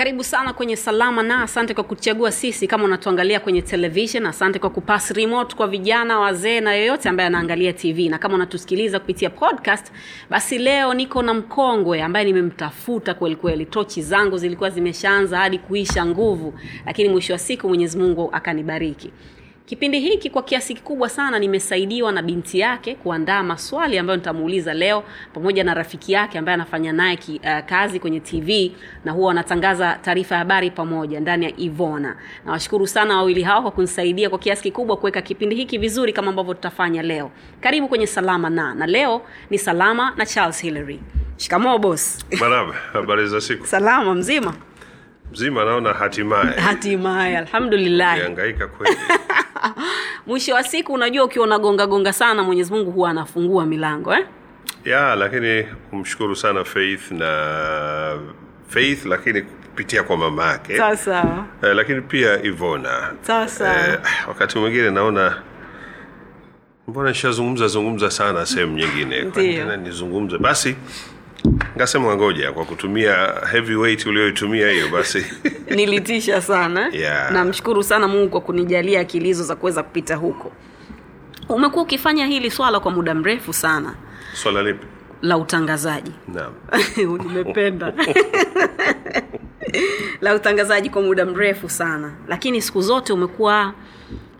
karibu sana kwenye salama na asante kwa kuchagua sisi kama unatuangalia kwenye television asante kwa kupass remote kwa vijana wazee na yoyote ambaye anaangalia tv na kama unatusikiliza kupitia podcast basi leo niko na mkongwe ambaye nimemtafuta kwelikweli tochi zangu zilikuwa zimeshaanza hadi kuisha nguvu lakini mwisho wa siku mwenyezi mungu akanibariki kipindi hiki kwa kiasi kikubwa sana nimesaidiwa na binti yake kuandaa maswali ambayo nitamuuliza leo pamoja na rafiki yake ambaye anafanya naye uh, kazi kwenye tv na huwa wanatangaza taarifa ya habari pamoja ndani ya ivona. Nawashukuru sana wawili hao kwa kunisaidia kwa kiasi kikubwa kuweka kipindi hiki vizuri kama ambavyo tutafanya leo. Karibu kwenye salama na na leo ni salama na charles hillary. Shikamoo bos maraba habari za siku? Salama mzima mzima naona hatimaye. Hatimaye alhamdulillahi hangaika kweli. Mwisho wa siku unajua ukiwa unagonga gonga sana mwenyezi mungu huwa anafungua milango eh? ya lakini kumshukuru sana faith na faith lakini kupitia kwa mama yake. Eh, lakini pia ivona. Eh, wakati mwingine naona mbona nishazungumza zungumza sana sehemu nyingine. Nizungumze? Basi ngasema ngoja kwa kutumia heavyweight ulioitumia hiyo basi. Nilitisha sana? Yeah. namshukuru sana mungu kwa kunijalia akili hizo za kuweza kupita huko. Umekuwa ukifanya hili swala kwa muda mrefu sana. Swala lipi? La utangazaji. Naam. Nimependa. La utangazaji kwa muda mrefu sana. Lakini siku zote umekuwa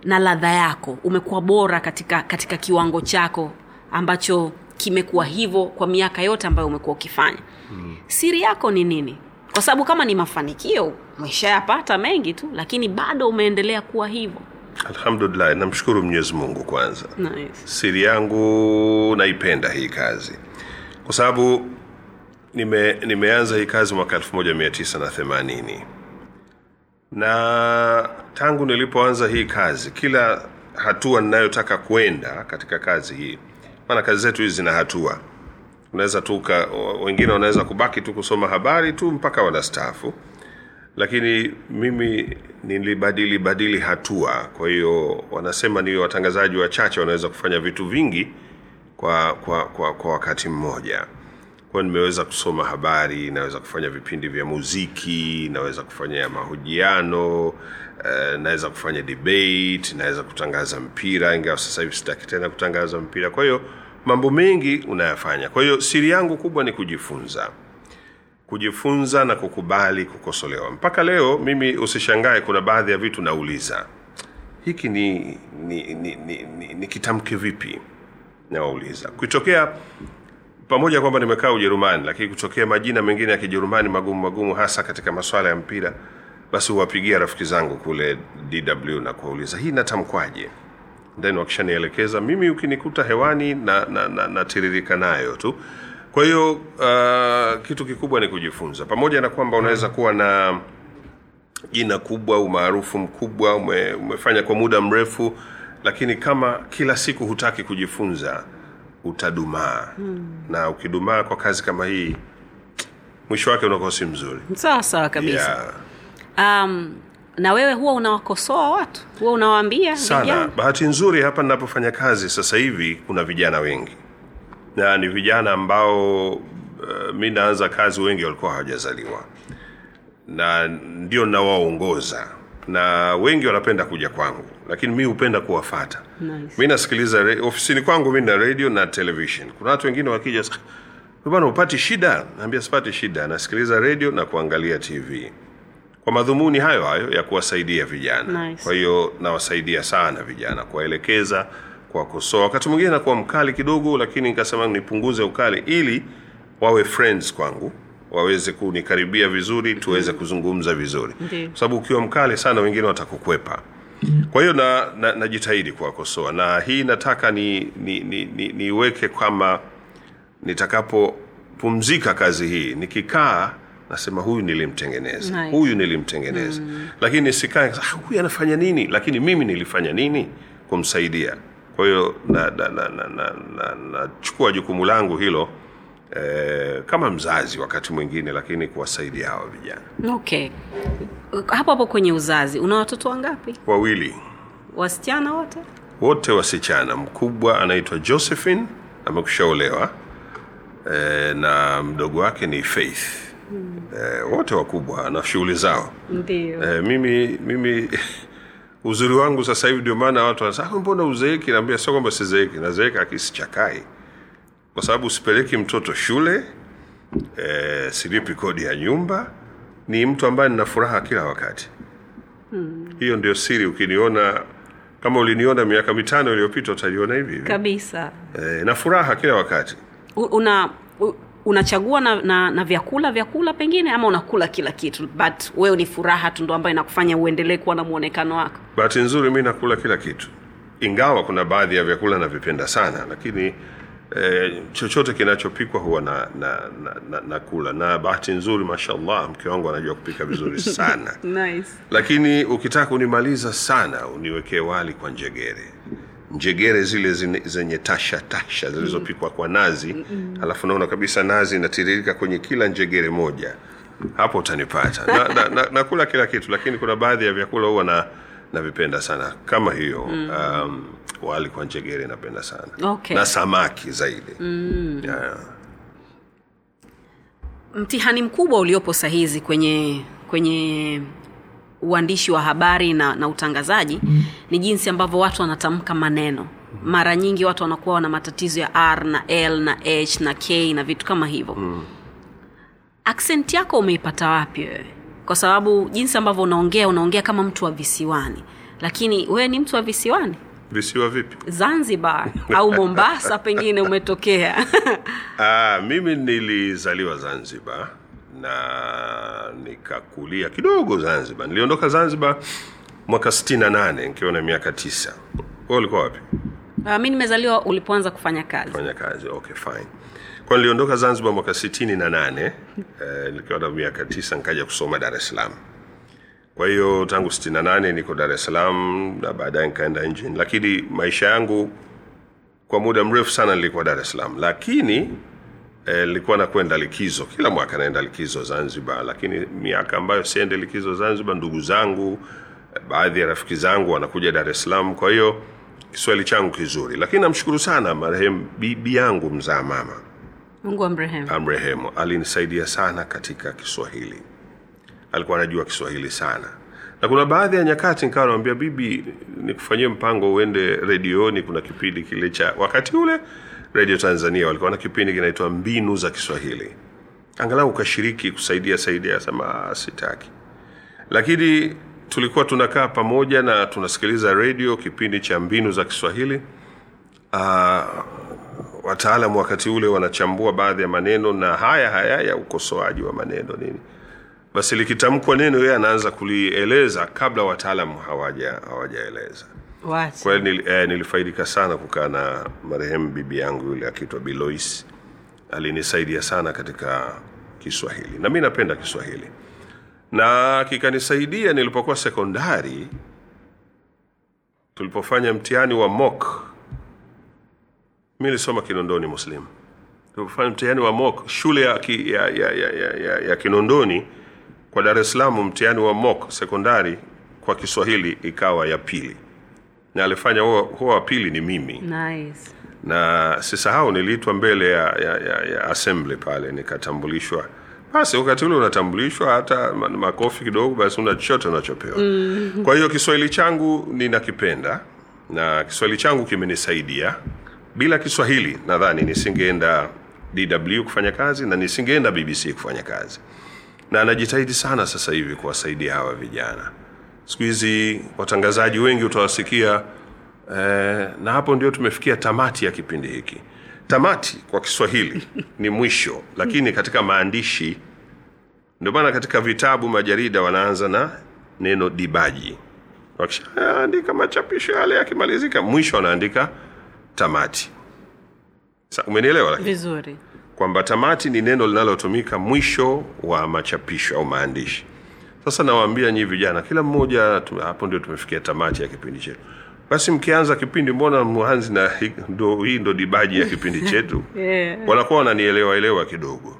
na ladha yako. Umekuwa bora katika katika kiwango chako ambacho kimekuwa hivyo kwa miaka yote ambayo umekuwa ukifanya. Mm. siri yako ni nini? Kwa sababu kama ni mafanikio umeshayapata mengi tu lakini bado umeendelea kuwa hivyo. Alhamdulillah namshukuru mwenyezi mungu kwanza. Nice. siri yangu naipenda hii kazi. Kwa sababu nime, nimeanza hii kazi mwaka 1980 na tangu nilipoanza hii kazi kila hatua ninayotaka kwenda katika kazi hii maana kazi zetu hizi zina hatua. Unaweza tu wengine wanaweza kubaki tu kusoma habari tu mpaka wanastaafu. Lakini mimi nilibadili badili hatua. Kwa hiyo wanasema ni watangazaji wachache wanaweza kufanya vitu vingi kwa kwa kwa, kwa wakati mmoja. Kwa nimeweza kusoma habari naweza kufanya vipindi vya muziki naweza kufanya mahojiano eh, naweza kufanya debate naweza kutangaza mpira ingawa sasa hivi sitaki tena kutangaza mpira. Kwa hiyo mambo mengi unayafanya. Kwa hiyo siri yangu kubwa ni kujifunza. Kujifunza na kukubali kukosolewa. Mpaka leo mimi usishangae kuna baadhi ya vitu nauliza. Hiki ni ni, ni, ni, ni, ni kitamke vipi? Nawauliza. Kuitokea pamoja kwamba nimekaa ujerumani lakini kutokea majina mengine ya kijerumani magumu magumu hasa katika maswala ya mpira basi huwapigia rafiki zangu kule dw na kuwauliza hii natamkwaje then wakishanielekeza mimi ukinikuta hewani na, na, na, natiririka nayo tu. Kwa hiyo uh, kitu kikubwa ni kujifunza. Pamoja na kwamba unaweza kuwa na jina kubwa umaarufu mkubwa ume, umefanya kwa muda mrefu lakini kama kila siku hutaki kujifunza utadumaa. Hmm. na ukidumaa kwa kazi kama hii mwisho wake unakuwa si mzuri. Sawa sawa kabisa. Yeah. um, na wewe huwa unawakosoa watu? Huwa unawaambia sana. vijana? bahati nzuri hapa ninapofanya kazi sasa hivi kuna vijana wengi. Na ni vijana ambao uh, mi naanza kazi wengi walikuwa hawajazaliwa. Na ndio nawaongoza. Na wengi wanapenda kuja kwangu lakini mi hupenda kuwafata Nice. mi nasikiliza re- ofisini kwangu mi na radio na television. Kuna watu wengine wakija bana upati shida? Naambia sipati shida. Nasikiliza radio na kuangalia tv kwa madhumuni hayo hayo ya kuwasaidia vijana. Nice. kwa hiyo nawasaidia sana vijana kuwaelekeza kuwakosoa. Wakati mwingine nakuwa mkali kidogo lakini nikasema nipunguze ukali ili wawe friends kwangu waweze kunikaribia vizuri tuweze kuzungumza vizuri. Kwa sababu ukiwa mkali sana wengine watakukwepa. Kwa hiyo najitahidi na, na kuwakosoa. Na hii nataka ni ni, ni, ni, niweke kama nitakapopumzika kazi hii nikikaa nasema huyu nilimtengeneza. Nice. huyu nilimtengeneza. Lakini nisikae ah, huyu anafanya nini? Lakini mimi nilifanya nini? Kumsaidia. Kwa hiyo nachukua na, na, na, na, na, na jukumu langu hilo eh, kama mzazi wakati mwingine lakini kuwasaidia hawa vijana. Okay. Hapo hapo kwenye uzazi una watoto wangapi? Wawili. Wasichana wote? Wote wasichana. Mkubwa anaitwa josephine amekushaolewa. E, na mdogo wake ni faith e, wote wakubwa na shughuli zao. Ndio. E, mimi mimi uzuri wangu sasa hivi ndio maana watu wanasema "Ah, mbona uzeeki naambia sio kwamba sizeeki nazeeka akisichakai kwa sababu sipeleki mtoto shule e, silipi kodi ya nyumba ni mtu ambaye nina furaha kila wakati. Hiyo ndio siri ukiniona kama uliniona miaka mitano iliyopita utaliona hivi hivi. Kabisa. E, na furaha kila wakati. Una u- unachagua na, na, na vyakula vyakula pengine ama unakula kila kitu but wewe ni furaha tu ndo ambayo inakufanya uendelee kuwa na mwonekano wako? Bahati nzuri mi nakula kila kitu. Ingawa kuna baadhi ya vyakula navipenda sana lakini eh, chochote kinachopikwa huwa na, na, na, na, na kula na bahati nzuri mashallah mke wangu anajua kupika vizuri sana. Nice. lakini ukitaka kunimaliza sana uniwekee wali kwa njegere njegere zile zine- zenye tasha tasha zilizopikwa kwa nazi alafu naona kabisa nazi inatiririka kwenye kila njegere moja hapo utanipata na, na, na, nakula kila kitu lakini kuna baadhi ya vyakula huwa na navipenda sana kama hiyo um, wali kwa njegere napenda sana Okay. na samaki zaidi mm. yeah. mtihani mkubwa uliopo sahizi kwenye kwenye uandishi wa habari na, na utangazaji mm. Ni jinsi ambavyo watu wanatamka maneno. Mara nyingi watu wanakuwa wana matatizo ya r na l na h na k na vitu kama hivyo. Mm. aksenti yako umeipata wapi wewe? Kwa sababu jinsi ambavyo unaongea unaongea kama mtu wa visiwani. Lakini wewe ni mtu wa visiwani? Visiwa vipi? Zanzibar. Au mombasa pengine umetokea. Ah, mimi nilizaliwa Zanzibar na nikakulia kidogo Zanzibar. Niliondoka Zanzibar mwaka 68 nikiwa na miaka tisa. Wewe ulikuwa wapi? uh, mi nimezaliwa ulipoanza kufanya kazi Fanya kazi. Okay, fine. Kwa niliondoka Zanzibar mwaka 68 eh, nikiwa na miaka tisa nikaja kusoma Dar es Salaam. Kwa hiyo tangu 68 niko Dar es Salaam na baadaye nikaenda nje, lakini maisha yangu kwa muda mrefu sana nilikuwa Dar es Salaam, lakini eh, nilikuwa nakwenda likizo kila mwaka naenda likizo Zanzibar, lakini miaka ambayo siende likizo Zanzibar, ndugu zangu eh, baadhi ya rafiki zangu wanakuja Dar es Salaam, kwa hiyo Kiswahili changu kizuri, lakini namshukuru sana marehemu bibi yangu mzaa mama mungu amrehemu amrehemu alinisaidia sana katika Kiswahili. Alikuwa anajua Kiswahili sana, na kuna baadhi ya nyakati nikawa namwambia bibi, nikufanyie mpango uende redioni. Kuna kipindi kile cha wakati ule Radio Tanzania walikuwa na kipindi kinaitwa mbinu za Kiswahili, angalau ukashiriki kusaidia saidia. Asema "Ah, sitaki, lakini tulikuwa tunakaa pamoja na tunasikiliza redio kipindi cha mbinu za Kiswahili. Uh, wataalamu wakati ule wanachambua baadhi ya maneno na haya haya ya ukosoaji wa maneno nini, basi likitamkwa neno yeye anaanza kulieleza kabla wataalamu hawaja hawajaeleza. Kwa hiyo nil, eh, nilifaidika sana kukaa na marehemu bibi yangu yule akiitwa Bilois. Alinisaidia sana katika Kiswahili na mi napenda Kiswahili na kikanisaidia nilipokuwa sekondari, tulipofanya mtihani wa mock. Mi nilisoma Kinondoni Muslim. Tulipofanya mtihani wa mock shule ya, ki, ya, ya, ya, ya, ya, ya Kinondoni kwa Dar es Salaam, mtihani wa mock sekondari kwa Kiswahili ikawa ya pili, na alifanya huo wa pili ni mimi Nice. na sisahau niliitwa mbele ya, ya, ya, ya assembly pale nikatambulishwa basi wakati ule unatambulishwa hata makofi kidogo basi una chochote unachopewa. Mm. kwa hiyo kiswahili changu ninakipenda na kiswahili changu kimenisaidia. Bila kiswahili nadhani nisingeenda dw kufanya kazi na nisingeenda bbc kufanya kazi. Na najitahidi sana sasa hivi kuwasaidia hawa vijana. Siku hizi watangazaji wengi utawasikia eh, na hapo ndio tumefikia tamati ya kipindi hiki tamati kwa kiswahili ni mwisho lakini katika maandishi ndio maana katika vitabu majarida wanaanza na neno dibaji. Wakishaandika machapisho yale yakimalizika mwisho wanaandika tamati. Sa, umenielewa lakini? Vizuri. Kwamba tamati ni neno linalotumika mwisho wa machapisho au maandishi. Sasa nawaambia nyii vijana kila mmoja hapo ndio tumefikia tamati ya kipindi chetu basi mkianza kipindi mbona mwanzi na ndo, hii ndo dibaji ya kipindi chetu? Yeah. wanakuwa wananielewa elewa kidogo.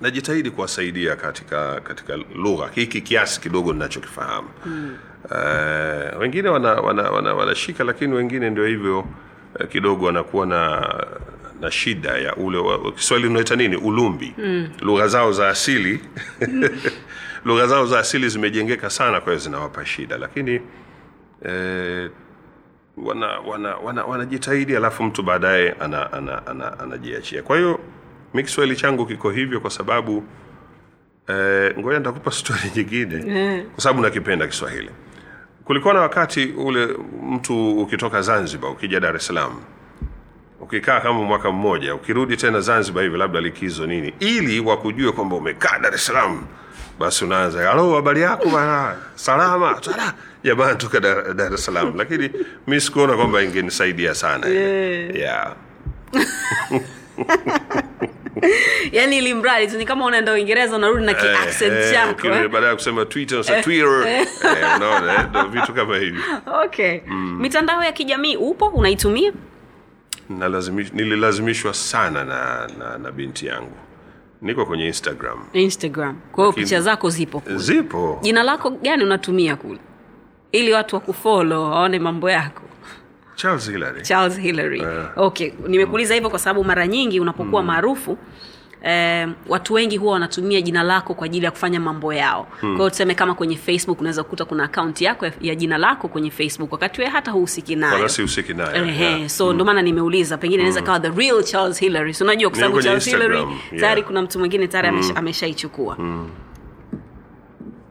Najitahidi kuwasaidia katika katika lugha hiki kiasi kidogo ninachokifahamu. Mm. uh, wengine wanashika wana, wana, wana lakini wengine ndio hivyo uh, kidogo wanakuwa na na shida ya ule wa- kiswahili unaita nini? Ulumbi. Mm. lugha zao za asili. Lugha zao za asili zimejengeka sana kwa hiyo zinawapa shida. Lakini eh, wana wana wana alafu mtu baadaye anajiachia ana, ana, anajiachia. kwa hiyo mi kiswahili changu kiko hivyo kwa sababu eh, ngoja nitakupa stori nyingine kwa sababu nakipenda kiswahili kulikuwa na wakati ule mtu ukitoka zanzibar ukija dar es salaam ukikaa kama mwaka mmoja ukirudi tena zanzibar hivi labda likizo nini ili wakujue kwamba umekaa dar es salaam basi unaanza halo habari yako bana salama Sala. Jamani toka dar, dar es salaam lakini mi sikuona kwamba ingenisaidia sana Yeah. yeah. yaani ili mradi tu ni kama unaenda uingereza unarudi na kiaccent Eh, chako eh? baada ya kusema twitter unasema twitter. Eh, unaona eh, ndo vitu kama hivyo okay. Mitandao ya kijamii upo? Unaitumia? Nililazimishwa sana na, na, na binti yangu. Niko kwenye instagram. Instagram. Kwa hiyo picha zako zipo kule. zipo. Jina lako gani unatumia kule ili watu wakufolo waone mambo yako. Charles hillary. Charles hillary. Okay nimekuuliza hivyo kwa sababu mara nyingi unapokuwa maarufu Eh, watu wengi huwa wanatumia jina lako kwa ajili ya kufanya mambo yao. Hmm. kwahio tuseme kama kwenye facebook unaweza kukuta kuna akaunti yako ya, ya jina lako kwenye facebook wakati wee hata huhusiki nayo. Nayo Ehe, yeah. so ndo maana nimeuliza pengine inaweza kawa the real charles hillary. So unajua kwa sababu charles hillary yeah. tayari kuna mtu mwingine tayari amesha- ameshaichukua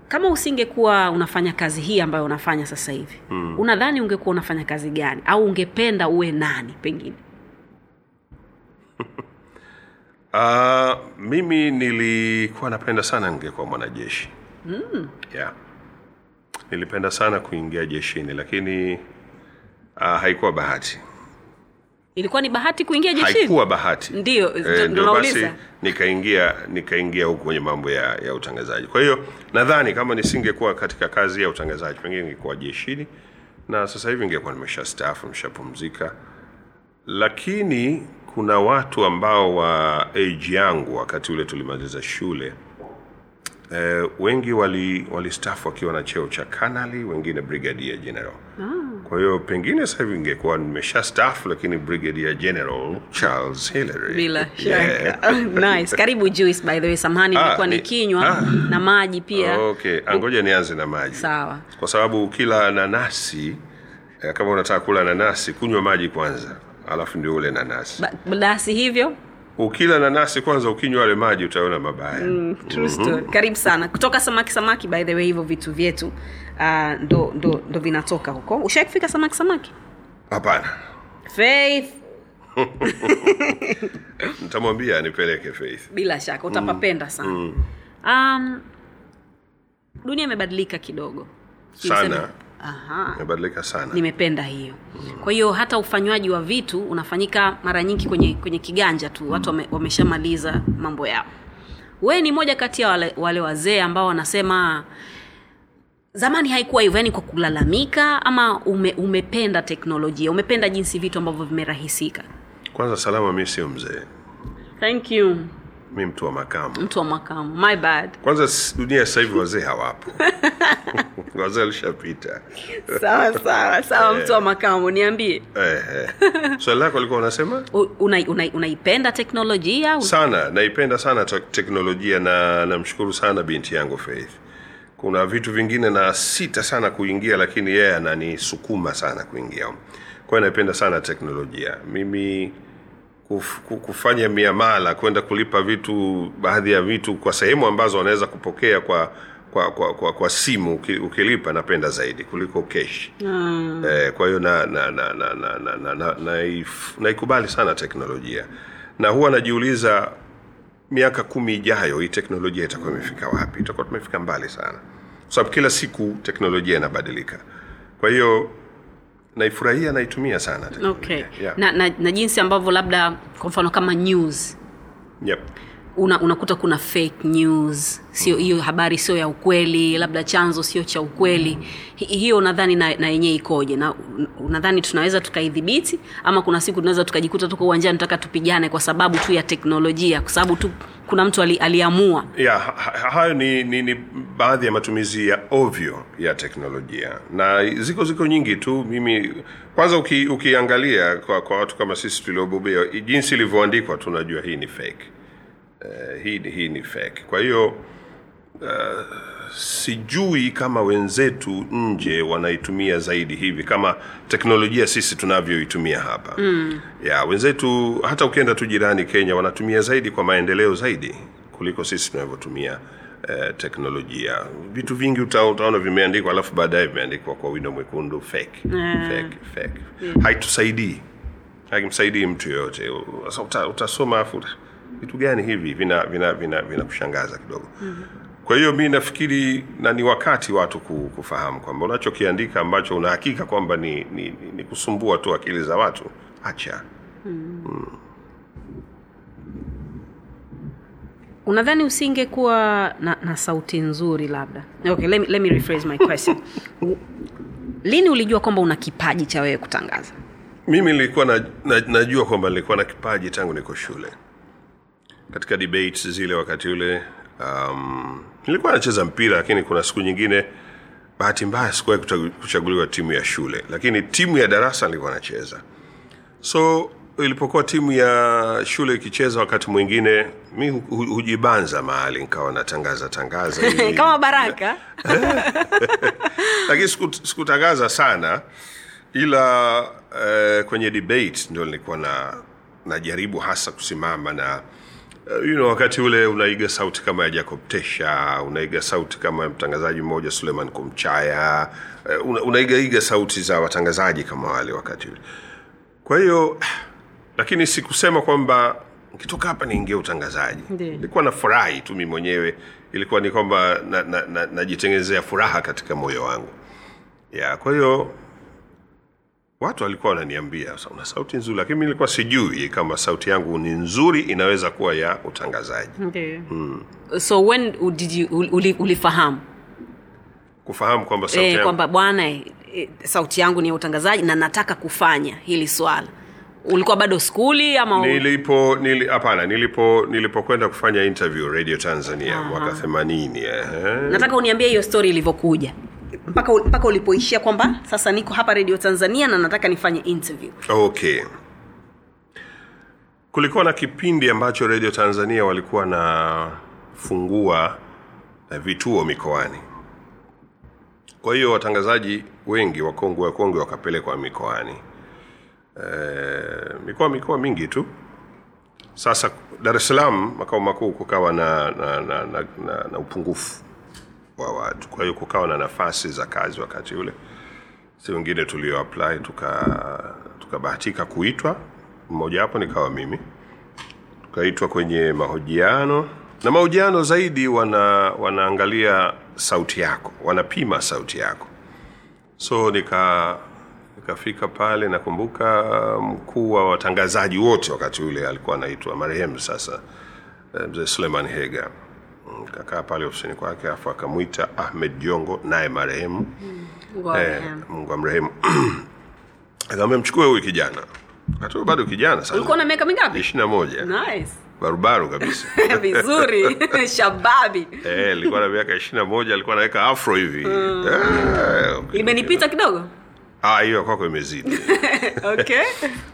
kama usingekuwa unafanya kazi hii ambayo unafanya sasa hivi mm. unadhani ungekuwa unafanya kazi gani au ungependa uwe nani pengine Uh, mimi nilikuwa napenda sana ningekuwa mwanajeshi mm. yeah. nilipenda sana kuingia jeshini lakini uh, haikuwa bahati ilikuwa ni bahati kuingia jeshini? Haikuwa bahati. Ndiyo, Eh, ndio basi nikaingia nikaingia huku kwenye mambo ya, ya utangazaji. Kwa hiyo nadhani kama nisingekuwa katika kazi ya utangazaji pengine ningekuwa jeshini na sasa hivi ningekuwa nimesha staafu nimeshapumzika. Lakini kuna watu ambao wa age yangu wakati ule tulimaliza shule eh, wengi wali walistaafu wakiwa na cheo cha kanali wengine brigadier general. Kwa hiyo pengine sasa hivi ingekuwa nimesha staafu lakini brigadier general charles hillary. Bila Yeah. shaka. Nice. Karibu juice by the way. Samahani Ah, nilikuwa nikinywa ah. na maji pia. Okay angoja nianze na maji. Sawa. Kwa sababu kila nanasi eh, kama unataka kula nanasi kunywa maji kwanza alafu ndio ule nanasi. Ba- basi hivyo ukila nanasi kwanza ukinywa yale maji utaona mabaya. Mm, true story. karibu sana. Kutoka samaki samaki by the way hivyo vitu vyetu uh, ndo, ndo, ndo vinatoka huko. Ushawai kufika samaki samaki? Hapana. Faith. Nitamwambia nipeleke faith. Bila shaka utapapenda sana. Um, dunia imebadilika kidogo. Sana. Aha. imebadilika sana. Nimependa hiyo. Kwa hiyo hata ufanywaji wa vitu unafanyika mara nyingi kwenye kwenye kiganja tu. Watu wame, wameshamaliza mambo yao. Wee ni moja kati ya wale, wale wazee ambao wanasema zamani haikuwa hivyo. Yani kwa kulalamika ama ume, umependa teknolojia? Umependa jinsi vitu ambavyo vimerahisika? Kwanza salama mi sio mzee. Thank you mi mtu wa makamu. Mtu wa makamu. My bad. Kwanza dunia sasa hivi wazee hawapo. Wazee alishapita sawa sawa sawa mtu wa makamu niambie. Eh, eh. swali lako alikuwa unasema? U- una- una- unaipenda teknolojia? Sana naipenda sana teknolojia na namshukuru sana binti yangu faith. Kuna vitu vingine na sita sana kuingia lakini yeye ananisukuma sana kuingia. Kwa hiyo naipenda sana teknolojia. Mimi kuf, kufanya miamala kwenda kulipa vitu baadhi ya vitu kwa sehemu ambazo wanaweza kupokea kwa kwa, kwa, kwa, kwa simu ukilipa napenda zaidi kuliko kesh mm. eh, kwa hiyo na, na, na, na, na, na, na, na, naif- naikubali sana teknolojia. Na huwa najiuliza miaka kumi ijayo hii teknolojia itakuwa imefika wapi? Itakuwa tumefika mbali sana. Kwa sababu kila siku teknolojia inabadilika. Kwa hiyo naifurahia naitumia sana okay yeah. na, na, na jinsi ambavyo labda kwa mfano kama news yep. Una, unakuta kuna fake news. Sio hiyo habari sio ya ukweli labda chanzo sio cha ukweli. Hi, hiyo nadhani na, na yenyewe ikoje? Na nadhani tunaweza tukaidhibiti? Ama kuna siku tunaweza tukajikuta tuko uwanjani taka tupigane kwa sababu tu ya teknolojia kwa sababu tu kuna mtu ali, aliamua? Ha- hayo ni, ni, ni baadhi ya matumizi ya ovyo ya teknolojia. Na ziko ziko nyingi tu. Mimi kwanza uki, ukiangalia kwa, kwa watu kama sisi tuliobobea jinsi ilivyoandikwa tunajua hii ni fake uh, hii, ni- hii ni fake. Kwa hiyo uh, sijui kama wenzetu nje wanaitumia zaidi hivi kama teknolojia sisi tunavyoitumia hapa. Mm. ya wenzetu hata ukienda tu jirani kenya wanatumia zaidi kwa maendeleo zaidi kuliko sisi tunavyotumia eh, teknolojia. Vitu vingi uta, utaona vimeandikwa alafu baadaye vimeandikwa kwa wino mwekundu fake. Fake fake. Haitusaidii. Haimsaidii mtu yoyote. Utasoma uta, afu vitu gani hivi vina vina vina vinakushangaza kidogo? Kwa hiyo mi nafikiri na ni wakati watu kufahamu kwamba unachokiandika ambacho unahakika kwamba ni, ni, ni, ni kusumbua tu akili za watu acha. Unadhani usingekuwa na, na sauti nzuri labda? Okay let me, let me rephrase my question. Lini ulijua kwamba una kipaji cha wewe kutangaza? Mimi nilikuwa na, na, najua kwamba nilikuwa na kipaji tangu niko shule katika debates zile wakati ule um, nilikuwa nacheza mpira lakini kuna siku nyingine bahati mbaya sikuwahi kuchaguliwa timu ya shule lakini timu ya darasa nilikuwa nacheza. So ilipokuwa timu ya shule ikicheza wakati mwingine mi hu- hu- hujibanza mahali nikawa natangaza tangaza kama baraka. Lakini siku- sana ila eh, kwenye debate ndio nilikuwa na najaribu hasa kusimama na you know, wakati ule unaiga sauti kama ya jacob tesha unaiga sauti kama ya mtangazaji mmoja suleiman kumchaya uh, una, unaigaiga sauti za watangazaji kama wale wakati ule. Kwa hiyo lakini sikusema kwamba nikitoka hapa niingie utangazaji. Nilikuwa na furahi tu mi mwenyewe ilikuwa ni kwamba najitengenezea na, na, na furaha katika moyo wangu. Ya kwa hiyo watu walikuwa wananiambia una sauti nzuri. Lakini mi nilikuwa sijui kama sauti yangu ni nzuri inaweza kuwa ya utangazaji. So when did you, uli, ulifahamu? Kufahamu kwamba sauti e, yangu kwamba bwana e, sauti yangu ni ya utangazaji na nataka kufanya hili swala. Ulikuwa bado skuli ama nilipo nili, hapana nilipo nilipokwenda kufanya interview radio tanzania mwaka 80 eh, nataka uniambie hiyo story ilivyokuja mpaka mpaka ulipoishia kwamba sasa niko hapa radio tanzania na nataka nifanye interview. Okay. Kulikuwa na kipindi ambacho radio tanzania walikuwa na fungua na vituo mikoani. Kwa hiyo watangazaji wengi wakongwe wakongwe wakapelekwa mikoani. E, mikoa mikoa mingi tu. Sasa dar es salaam makao makuu kukawa na, na, na, na, na, na upungufu wa watu. Kwa hiyo kukawa na nafasi za kazi wakati ule. Si wengine tulioapply tukabahatika tuka tukabahatika kuitwa. Mmoja wapo nikawa mimi. Tukaitwa kwenye mahojiano. Na mahojiano zaidi wana wanaangalia sauti yako. Wanapima sauti yako. So nika nikafika pale nakumbuka mkuu wa watangazaji wote wakati ule alikuwa anaitwa marehemu sasa eh, mzee suleiman hega kakaa pale ofisini kwake afu akamwita ahmed jongo naye marehemu. Eh, mungu amrehemu. Akamwambia mchukue huyu kijana. Huo bado kijana sana. Na miaka mingapi? Ishiri na moja. Nice. Barubaru kabisa. Vizuri. Shababi. Eh, alikuwa na miaka ishiri na moja alikuwa anaweka afro hivi. Eh, imenipita kidogo? Ah, hiyo kwako imezidi. Okay.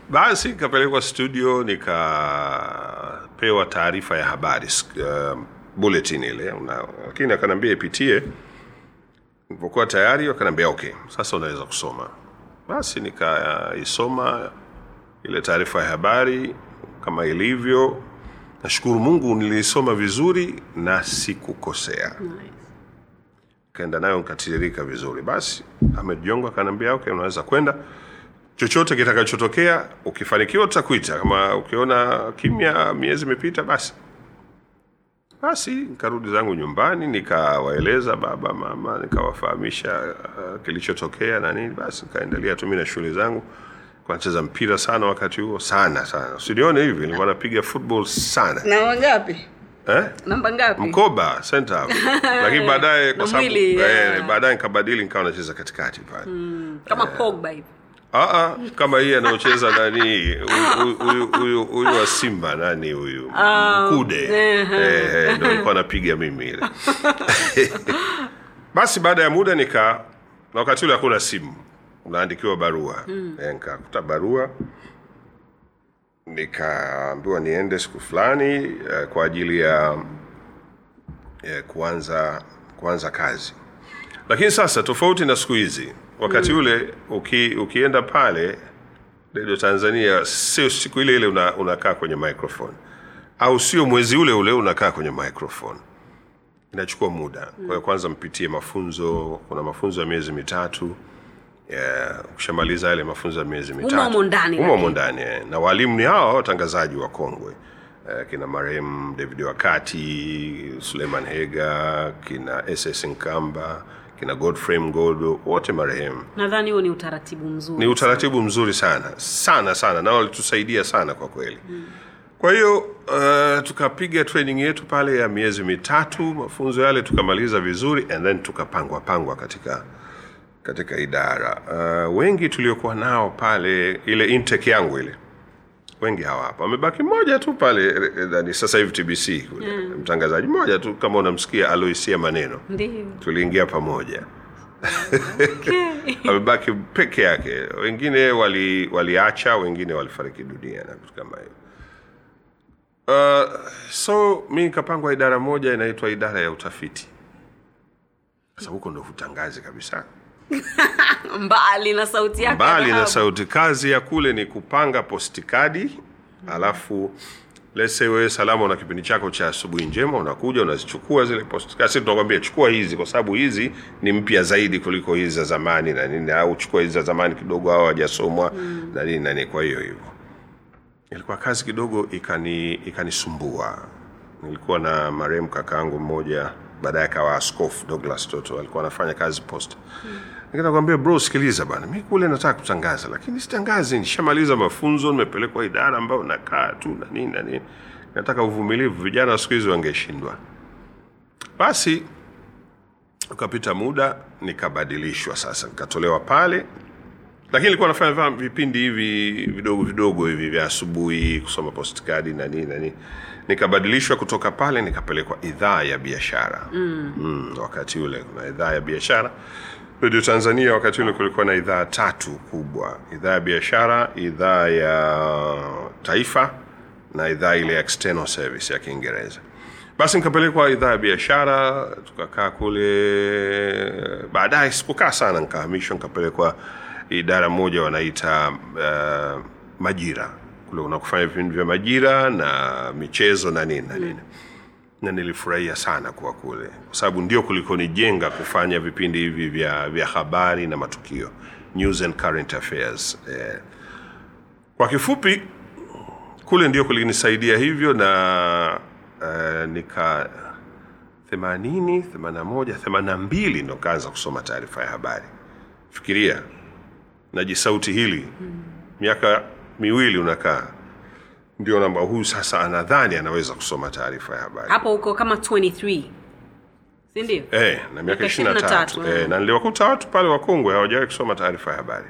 Basi nikapelekwa studio nikapewa taarifa ya habari. Uh, bulletin ile unao lakini akaniambia ipitie. Nilipokuwa tayari akaniambia okay sasa unaweza kusoma. Basi nikaisoma ile taarifa ya habari kama ilivyo. Nashukuru mungu nilisoma vizuri na sikukosea. Kaenda nayo nikatiririka vizuri. Basi ahmed jongo akaniambia okay unaweza kwenda. Chochote kitakachotokea ukifanikiwa tutakuita. Kama ukiona kimya miezi imepita basi basi nikarudi zangu nyumbani nikawaeleza baba mama nikawafahamisha uh, kilichotokea na nini. Basi nikaendelea tu mi na shughuli zangu. Nacheza mpira sana wakati huo sana sana. Usinione hivi nilikuwa napiga football sana. Namba ngapi eh? namba ngapi? Mkoba center lakini baadaye kwa sababu eh, baadaye nikabadili nikawa nacheza katikati pale. Kama pogba hivi Aa, kama hii anaocheza nani huyu- wa Simba nani huyu? Kude. eh, ndo alikuwa anapiga mimi ile. Basi baada ya muda nika na wakati ule hakuna simu, unaandikiwa barua. Eh, nikakuta barua. Nikaambiwa niende siku fulani eh, kwa ajili ya eh, kuanza kuanza kazi. Lakini sasa tofauti na siku hizi wakati ule uki, ukienda pale redio tanzania sio siku ile ile una, unakaa kwenye microphone. Au sio mwezi ule ule unakaa kwenye microphone. Inachukua muda. Kwa kwanza mpitie mafunzo. Kuna mafunzo ya miezi mitatu. Yeah, ukishamaliza yale mafunzo ya miezi mitatu. ndani eh. na walimu ni hawa watangazaji wa kongwe. Eh, kina marehemu david wakati suleiman hega kina ss nkamba kina godfrey mgodo wote marehemu. Nadhani huo ni utaratibu mzuri ni utaratibu mzuri sana. Sana sana. Na walitusaidia sana kwa kweli. Kwa hiyo uh, tukapiga training yetu pale ya miezi mitatu mafunzo yale tukamaliza vizuri and then tukapangwa pangwa katika katika idara. Uh, wengi tuliokuwa nao pale ile intake yangu ile wengi hawapo amebaki mmoja tu pale eh, nani sasa hivi tbc kule. Mtangazaji mmoja tu kama unamsikia aloisia maneno. Tuliingia pamoja. Amebaki peke yake. Wengine wali waliacha wengine walifariki dunia na vitu kama hivyo. Uh, so mi nikapangwa idara moja inaitwa idara ya utafiti. Sasa huko ndo hutangazi kabisa mbali na sauti yake mbali na sauti. Kazi ya kule ni kupanga postikadi alafu lese wewe salama una kipindi chako cha asubuhi njema unakuja unazichukua zile postikadi. Sisi tunakwambia chukua hizi kwa sababu hizi ni mpya zaidi kuliko hizi za zamani na nini au chukua hizi za zamani kidogo au mm. na nini na nini. Kwa hiyo hivyo. Ilikuwa kazi kidogo ikani ikanisumbua. Nilikuwa na marehemu kakaangu mmoja baadaye akawa askofu douglas toto. Alikuwa anafanya kazi posta Nikaenda kumwambia bro, sikiliza bana, mi kule nataka kutangaza, lakini sitangazi, nishamaliza mafunzo, nimepelekwa idara ambayo nakaa tu na nini na nini, nataka uvumilivu. Vijana siku hizi wangeshindwa. Basi ukapita muda, nikabadilishwa sasa, nikatolewa pale, lakini nilikuwa nafanya vipindi hivi vidogo vidogo hivi vya asubuhi, kusoma postkadi na nini na nini. Nikabadilishwa kutoka pale, nikapelekwa idhaa ya biashara mm. Mm, wakati ule kuna idhaa ya biashara redio tanzania wakati ule kulikuwa na idhaa tatu kubwa. Idhaa ya biashara idhaa ya taifa na idhaa ile external service ya kiingereza. Basi nikapelekwa idhaa ya biashara tukakaa kule. Baadaye sikukaa sana nikahamishwa nikapelekwa idara moja wanaita uh, majira. Kule unakufanya vipindi vya majira na michezo na nini na nini na nilifurahia sana kuwa kule. Kwa sababu ndio kulikonijenga kufanya vipindi hivi vya, vya habari na matukio. News and current affairs eh. kwa kifupi kule ndio kulinisaidia hivyo na eh, nika 80 81 82 ndo kaanza kusoma taarifa ya habari. Fikiria najisauti hili. Miaka miwili unakaa ndio namba huyu sasa anadhani anaweza kusoma taarifa ya habari. Hapo uko kama 23 si ndio? Eh, na miaka Miaka ishirini na tatu. 23, eh, na niliwakuta watu pale wakongwe hawajawahi kusoma taarifa ya habari.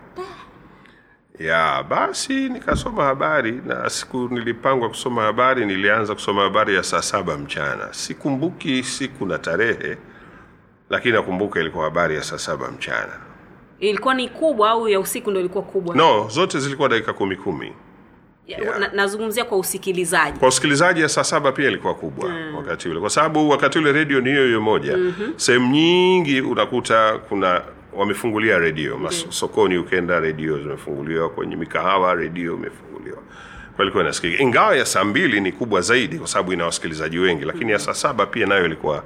Ya basi nikasoma habari na siku nilipangwa kusoma habari nilianza kusoma habari ya saa saba mchana. Sikumbuki siku na tarehe lakini nakumbuka ilikuwa habari ya saa saba mchana. Ilikuwa ni kubwa au ya usiku ndo ilikuwa kubwa? No zote zilikuwa dakika kumi kumi yeah. na, nazungumzia kwa usikilizaji. Kwa usikilizaji ya saa saba pia ilikuwa kubwa mm. wakati ule. Kwa sababu wakati ule redio ni hiyo hiyo moja. Mm-hmm. sehemu nyingi unakuta kuna wamefungulia redio. Mm. sokoni ukenda redio zimefunguliwa. Kwenye mikahawa redio imefunguliwa. Kwalikuwa inasikika. Ingawa ya saa mbili ni kubwa zaidi kwa sababu ina wasikilizaji wengi lakini ya saa saba pia nayo ilikuwa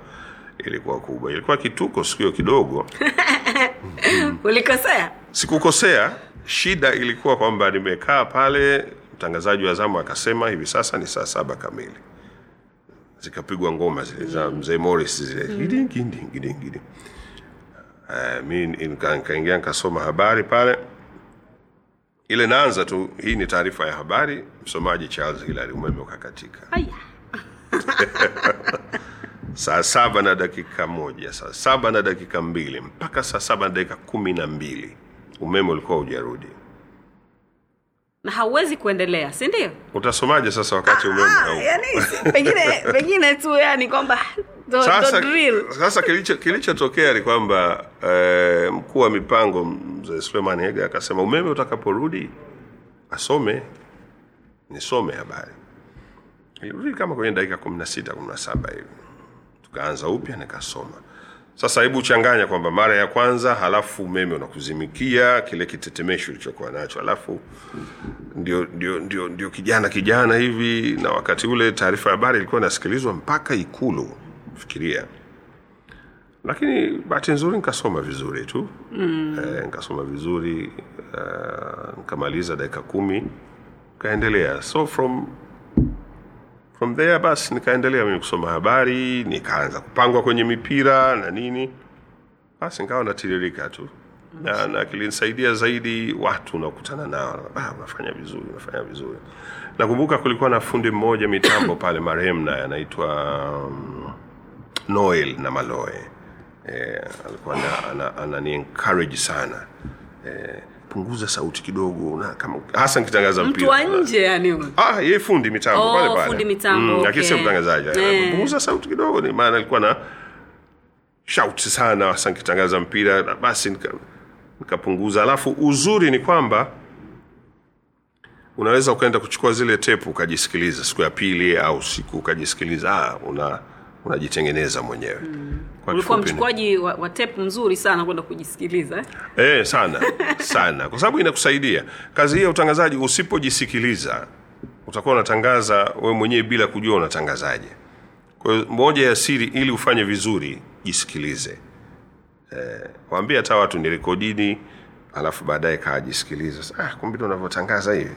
ilikuwa kubwa. Ilikuwa kituko sikio kidogo. Ulikosea? Sikukosea. Shida ilikuwa kwamba nimekaa pale mtangazaji wa zamu akasema hivi sasa ni saa saba kamili. Zikapigwa ngoma zile za mzee Morris zile. Mi nikaingia nikasoma habari pale. Ile naanza tu hii ni taarifa ya habari. Msomaji charles hilary umeme ukakatika. Saa saba na dakika moja saa saba na dakika mbili mpaka saa saba na dakika kumi na mbili. Umeme ulikuwa hujarudi na hauwezi kuendelea si ndio? Utasomaje sasa wakati umeme Ah, haupo? yani pengine pengine tu yani kwamba sasa, drill. sasa kilicho- kilichotokea ni kwamba eh, mkuu wa mipango mzee Suleiman Hega akasema umeme utakaporudi asome nisome habari. Ilirudi kama kwenye dakika kumi na sita kumi na saba hivi. Tukaanza upya nikasoma sasa hebu changanya kwamba mara ya kwanza halafu umeme unakuzimikia kile kitetemesho ulichokuwa nacho. Halafu ndio, ndio, ndio, ndio kijana kijana hivi na wakati ule taarifa ya habari ilikuwa inasikilizwa mpaka ikulu fikiria. Lakini bahati nzuri nikasoma vizuri tu. Mm. e, nikasoma vizuri uh, nikamaliza dakika kumi nikaendelea so from from there basi nikaendelea mimi kusoma habari nikaanza kupangwa kwenye mipira na nini. Basi nikawa natiririka tu. Na, na kilinisaidia zaidi watu unaokutana nao. Ah, unafanya vizuri unafanya vizuri. Nakumbuka kulikuwa na fundi mmoja mitambo pale marehemu naye anaitwa um, noel na maloe. Eh, alikuwa ana, ana, anani encourage sana. Eh, punguza sauti kidogo na kama hasa nikitangaza mpira wa nje yani. Ah, yeye fundi mitambo Oh, pale pale. fundi mitambo, okay. Lakini sio mtangazaji. Eh. Sauti kidogo ni maana alikuwa na shout sana hasa nikitangaza mpira basi nika- nikapunguza. Alafu uzuri ni kwamba unaweza ukaenda kuchukua zile tepu ukajisikiliza siku ya pili au siku ukajisikiliza ah, una unajitengeneza mwenyewe. Kwa ulikuwa mchukuaji wa, wa tape mzuri sana kwenda kujisikiliza eh? Eh, sana sana, kwa sababu inakusaidia kazi hii ya utangazaji. Usipojisikiliza utakuwa unatangaza wewe mwenyewe bila kujua unatangazaje. Kwa hiyo moja ya siri ili ufanye vizuri, jisikilize. Eh, waambie hata watu ni rekodini, alafu baadaye kaajisikiliza Ah, kumbe unavyotangaza hivi.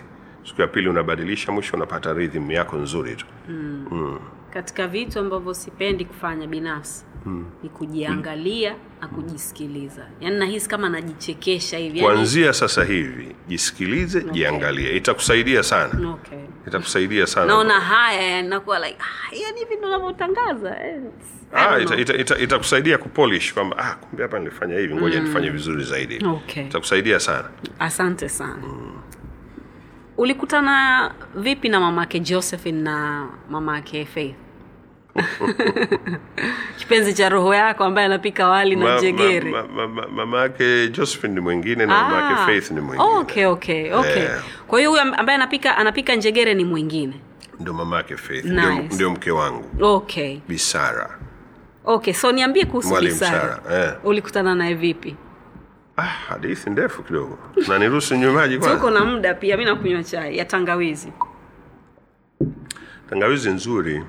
Siku ya pili unabadilisha, mwisho unapata rhythm yako nzuri tu. katika vitu ambavyo sipendi kufanya binafsi ni kujiangalia na kujisikiliza yaani nahisi kama najichekesha hivi yaani- Kuanzia sasa hivi jisikilize, jiangalie, itakusaidia sana, okay. itakusaidia sana. naona haya yani nakuwa like ah, yani hivi ndo navyotangaza eh. Ah, don't ita, ita, ita, itakusaidia kupolish kwamba ah, kumbe hapa nilifanya hivi, ngoja nifanye vizuri zaidi. Okay. Itakusaidia sana. asante sana ulikutana vipi na mamake josephine na mamake faith kipenzi cha roho yako ambaye anapika wali na njegere ma- ma- ma- Mama yake Josephine ni mwingine na mama yake Ah. Faith ni mwingine. okay okay okay Yeah. kwa hiyo huyu ambaye anapika anapika njegere ni mwingine Ndio mama yake Faith, Nice. ndio, ndio mke wangu okay Bisara. okay so niambie kuhusu bisara Sara, eh. ulikutana naye vipi Ah, hadithi ndefu kidogo. Na niruhusu nyumaji tuko na muda pia mi nakunywa chai ya tangawizi Tangawizi nzuri.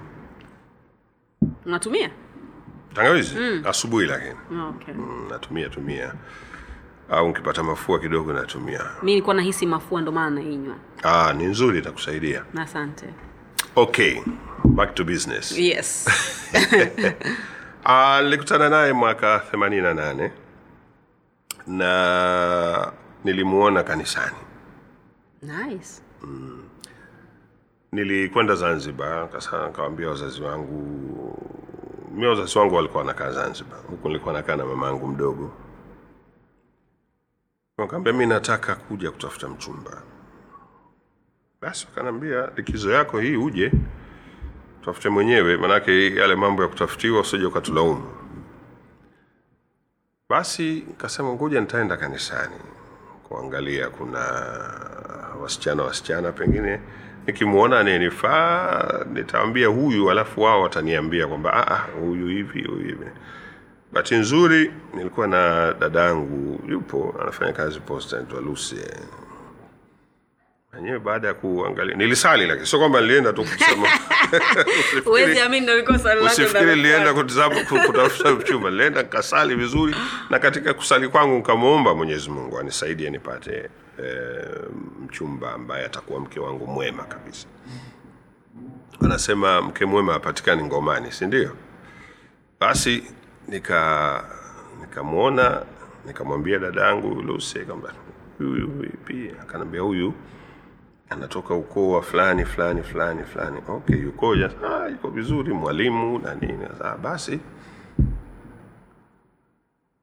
Unatumia Tangawizi asubuhi lakini. okay. Mm, natumia tumia. Au nkipata mafua kidogo natumia. mi nilikuwa nahisi mafua ndo maana nainywa Ah, ni nzuri itakusaidia. asante Okay, back to business. yes Ah, nilikutana naye mwaka 88 na nilimuona kanisani. nice Nilikwenda Zanzibar, kasa nikawambia wazazi wangu, mi wazazi wangu walikuwa wanakaa Zanzibar, huku nilikuwa nakaa na mama yangu mdogo. Wakambia mi nataka kuja kutafuta mchumba. Basi wakaniambia likizo yako hii uje tafute mwenyewe, manake yale mambo ya kutafutiwa usije ukatulaumu. Basi nikasema ngoja nitaenda kanisani kuangalia kuna wasichana wasichana, pengine nikimwona anayenifaa nitaambia huyu, alafu wao wataniambia kwamba "Ah, ah, huyu hivi huyu hivi. Bahati nzuri nilikuwa na dadangu yupo anafanya kazi posta, anaitwa Lucy mwenyewe. Baada ya kuangalia nilisali, lakini sio kwamba nilienda tu kusema usifikiri nilienda kutafuta mchumba nilienda nikasali vizuri na katika kusali kwangu nikamwomba mwenyezi mungu anisaidie nipate mchumba ambaye atakuwa mke wangu mwema kabisa. Wanasema mke mwema hapatikani ngomani si ndio? Basi nika nikamwona nikamwambia dadangu Lucy kamba huyu vipi? Akanambia huyu anatoka ukoo wa fulani fulani fulani fulani. Okay yukoja ah, yuko vizuri mwalimu na nini. Basi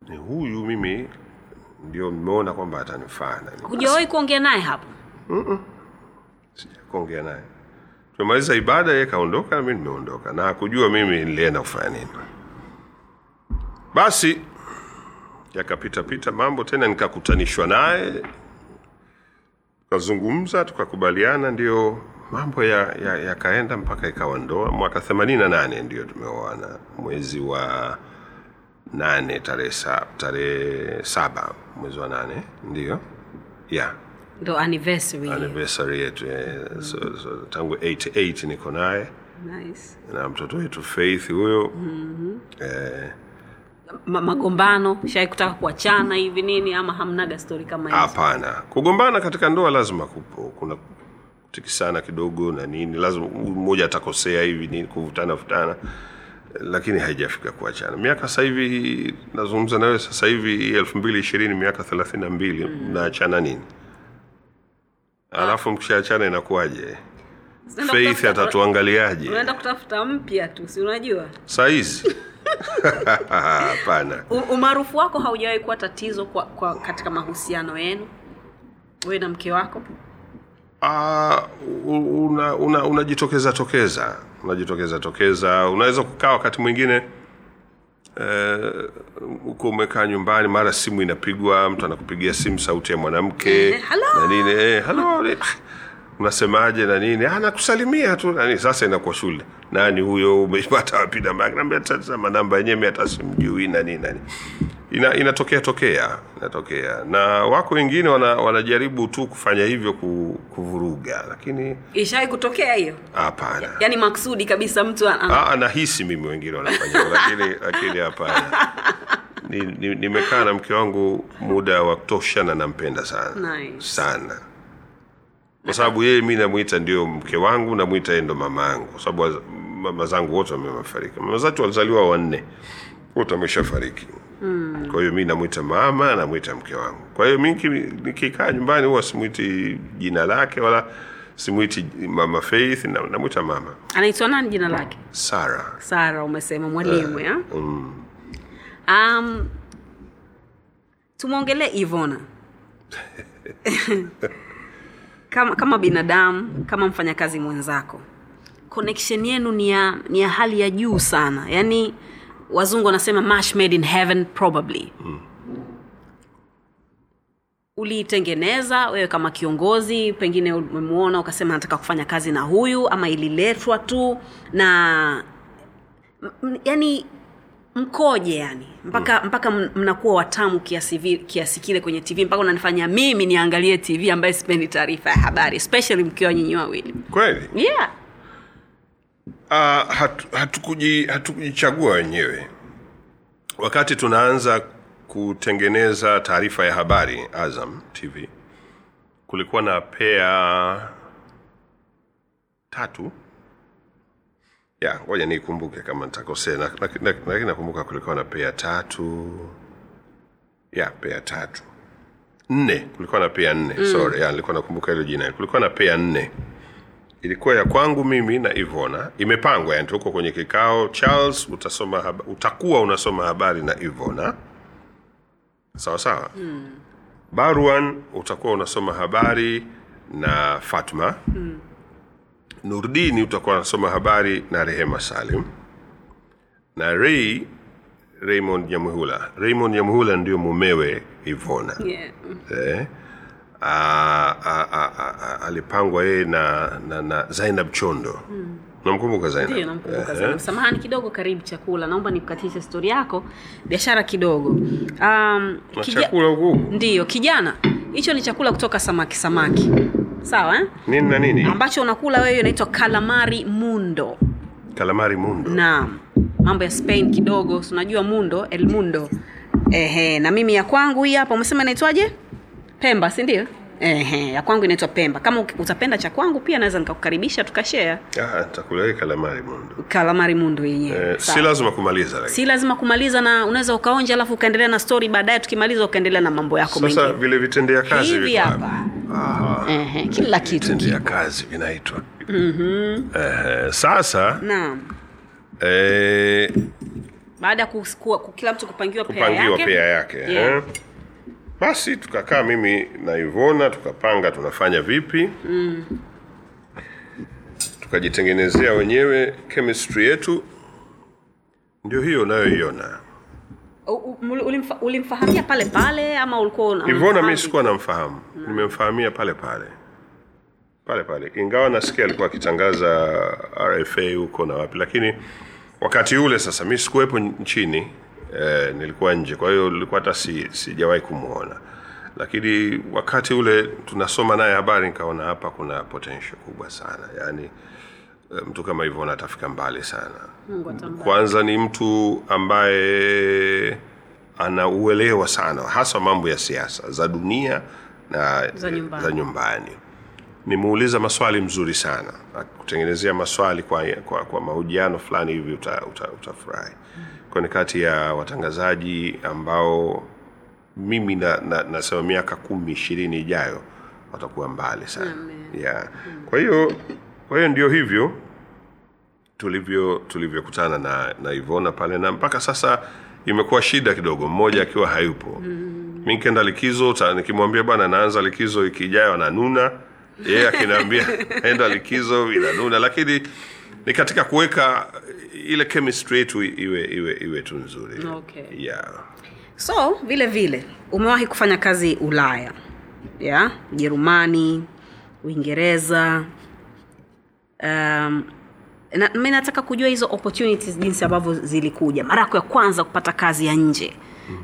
ni huyu mimi ndio nimeona kwamba atanifaa hujawahi kuongea naye hapo? Sijakuongea naye. Tumemaliza ibada ye kaondoka na mi nimeondoka. Na hakujua mimi nilienda kufanya nini. Basi yakapita pita mambo tena nikakutanishwa naye. Tukazungumza tukakubaliana ndio mambo yakaenda ya, ya mpaka ikawa ndoa. Mwaka 88 ndio tumeoana. Mwezi wa nane tarehe sa, tarehe saba mwezi wa nane ndio? Yeah. Ndo anniversary. Anniversary yetu eh, so, so, tangu 88 niko naye. Nice. na mtoto wetu faith huyo. Mm-hmm. eh, Ma- magombano shai kutaka kuachana hivi nini ama hamnaga stori kama hizo hapana. Kugombana katika ndoa lazima kupo kuna kutikisana kidogo na nini lazima mmoja atakosea hivi nini kuvutana vutana lakini haijafika kuachana. Miaka sasa hivi nazungumza nawe sasa hivi elfu mbili ishirini miaka thelathini na mbili mnaachana nini? Alafu mkishaachana inakuwaje? Faith atatuangaliaje? unaenda kutafuta mpya tu si unajua? Saizi. Hapana. Umaarufu wako haujawahi kuwa tatizo kwa, kwa katika mahusiano yenu? Wewe na mke wako? Ah, u- una, una, unajitokeza tokeza unajitokeza tokeza. Unaweza kukaa wakati mwingine huko uh, umekaa nyumbani mara simu inapigwa mtu anakupigia simu sauti ya mwanamke Eh, na nini. Eh, hello, eh, unasemaje na nini? Ah, nakusalimia tu. Nani sasa inakuwa shule. Nani huyo? Umepata wapi namba yake? Naambia tazama namba yenyewe hata simjui na nini na ina, inatokea tokea inatokea. Na wako wengine wana, wanajaribu tu kufanya hivyo ku, kuvuruga lakini ishawai kutokea hiyo? Hapana. Yaani maksudi kabisa mtu ana- Ah, mimi wengine wanafanya lakini lakini hapana. Ni- ni- nimekaa na mke wangu muda wa kutosha na nampenda sana. Nice. sana kwa sababu yeye mi namwita ndio mke wangu namwita yeye ndo mama yangu. Kwa sababu mama zangu wote wamefariki. Mama zatu walizaliwa wanne. Wote wameshafariki. Mm. kwa hiyo mi namwita mama namwita mke wangu. Kwa hiyo mi niki- nikikaa nyumbani huwa simwiti jina lake wala simwiti mama faith na- namwita mama. Anaitwa nani jina lake? Sara sara umesema mwalimu ya? um, tumwongelee ivona kama, kama binadamu kama mfanyakazi mwenzako connection yenu ni ya, ni ya hali ya juu sana yaani wazungu wanasema mash made in heaven probably mm. uliitengeneza wewe kama kiongozi pengine umemwona ukasema nataka kufanya kazi na huyu ama ililetwa tu na yani mkoje yani. Mpaka mm. mpaka mnakuwa watamu kiasi, kiasi kile kwenye tv mpaka unanifanya mimi niangalie tv ambaye sipendi taarifa ya habari especially mkiwa nyinyi wawili. Kweli? Yeah. Uh, hatu, hatukuji, hatukujichagua wenyewe. Wakati tunaanza kutengeneza taarifa ya habari azam tv kulikuwa na pea tatu ya ngoja niikumbuke kama nitakosea. Na- lakini nakumbuka kulikuwa na pea tatu. Ya pea tatu. Nne. Kulikuwa na pea nne. Mm. sorry ya, nilikuwa nakumbuka hilo jina. Kulikuwa na pea nne. Ilikuwa ya kwangu mimi na ivona. Imepangwa yani tuko kwenye kikao. Charles utasoma haba, utakuwa unasoma habari na ivona. Sawa sawa? Mm. barwan utakuwa unasoma habari na fatma. Mm. Nurdini utakuwa unasoma habari na rehema salim. Na rei raymond nyamuhula. Raymond nyamuhula ndio mumewe ivona. Yeah. Eh, a- a- a- a- alipangwa yeye na, na, na zainab chondo. Mm. namkumbuka ndio zainab namkumbuka Eh, Zainab. samahani kidogo karibu chakula. Naomba nikukatishe stori yako. Biashara kidogo. Um, kija- chakula huku? Ndiyo kijana. Hicho ni chakula kutoka samaki samaki sawa eh? nini na nini? Ambacho unakula wewe inaitwa kalamari mundo. Kalamari mundo. Naam. Mambo ya spain kidogo unajua mundo el mundo. Ehe na mimi ya kwangu hii hapa umesema inaitwaje? Pemba si ndio? Ehe, ya kwangu inaitwa pemba. Kama utapenda cha kwangu pia naweza nikakukaribisha tukashare. Ah, nitakula kalamari mundu kalamari mundu yenyewe. Eh, si lazima kumaliza lakini. Si lazima kumaliza na unaweza ukaonja alafu ukaendelea na story baadaye tukimaliza ukaendelea na mambo yako sasa vile vitendea kazi hivi viko Ehe, kila kitu kipo. kazi vinaitwa eh, sasa naam e... baada ya kila mtu kupangiwa pea yake pea yake Yeah. eh. basi tukakaa mimi na ivona tukapanga tunafanya vipi mm. tukajitengenezea wenyewe chemistry yetu ndio hiyo unayoiona ulimfa- ulimfahamia pale pale ama ulikuwa ivona unamfahamu? mi sikuwa namfahamu. Nimemfahamia pale pale. Pale pale. Ingawa nasikia alikuwa akitangaza rfa huko na wapi lakini wakati ule sasa mi sikuwepo nchini eh, nilikuwa nje. Kwa hiyo nilikuwa hata si, sijawahi kumwona lakini wakati ule tunasoma naye habari nikaona hapa kuna potential kubwa sana. Yaani eh, mtu kama hivyo atafika mbali sana. Kwanza ni mtu ambaye anauelewa sana hasa mambo ya siasa za dunia na Za nyumbani. za nyumbani. Nimeuliza maswali mzuri sana kutengenezea maswali kwa, kwa, kwa mahojiano fulani hivi utafurahi uta, uta kwa ni kati ya watangazaji ambao mimi na, na, nasema miaka kumi ishirini ijayo watakuwa mbali sana. Yeah. kwa hiyo kwa hiyo ndio hivyo tulivyo tulivyokutana na na Ivona pale na mpaka sasa imekuwa shida kidogo mmoja akiwa hayupo mm. mi nikienda likizo nikimwambia bwana naanza likizo wiki ijayo ananuna yeye akiniambia enda likizo inanuna lakini ni katika kuweka ile chemistry yetu iwe iwe iwe tu nzuri Okay. yeah. so vile vile umewahi kufanya kazi ulaya ya ujerumani uingereza um, na, mi nataka kujua hizo opportunities jinsi ambavyo zilikuja. Mara yako ya kwanza kupata kazi ya nje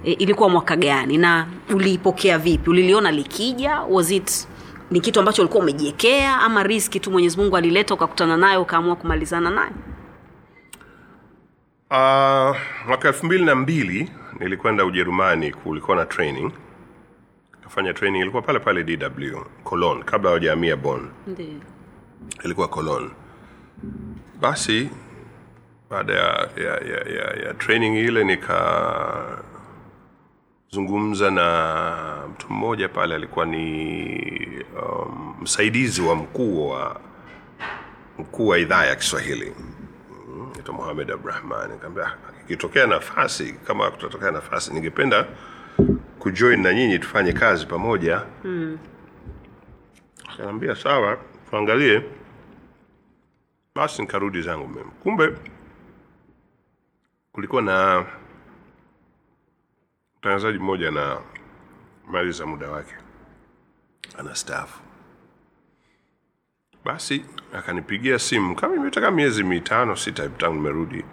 e, ilikuwa mwaka gani? Na uliipokea vipi? Uliliona likija? Was it ni kitu ambacho ulikuwa umejiekea ama riski tu mwenyezi mungu alileta ukakutana nayo ukaamua kumalizana nayo? Uh, mwaka elfu mbili na mbili nilikwenda Ujerumani, kulikuwa na training, kafanya training, ilikuwa pale pale DW colon kabla hawajaamia bon ilikuwa Cologne. Basi baada ya, ya, ya, ya, ya training ile nikazungumza na mtu mmoja pale, alikuwa ni um, msaidizi wa mkuu wa mkuu wa idhaa ya Kiswahili naitwa Mohamed Abdurahman. Nikamwambia "Ah, ikitokea nafasi kama kutatokea nafasi, ningependa kujoin na nyinyi tufanye kazi pamoja. Mm. Akaniambia sawa, tuangalie. Basi nikarudi zangu mimi. Kumbe kulikuwa na mtangazaji mmoja na mali za muda wake. Anastaafu. Basi akanipigia simu. Kama imetaka miezi mitano sita tangu nimerudi.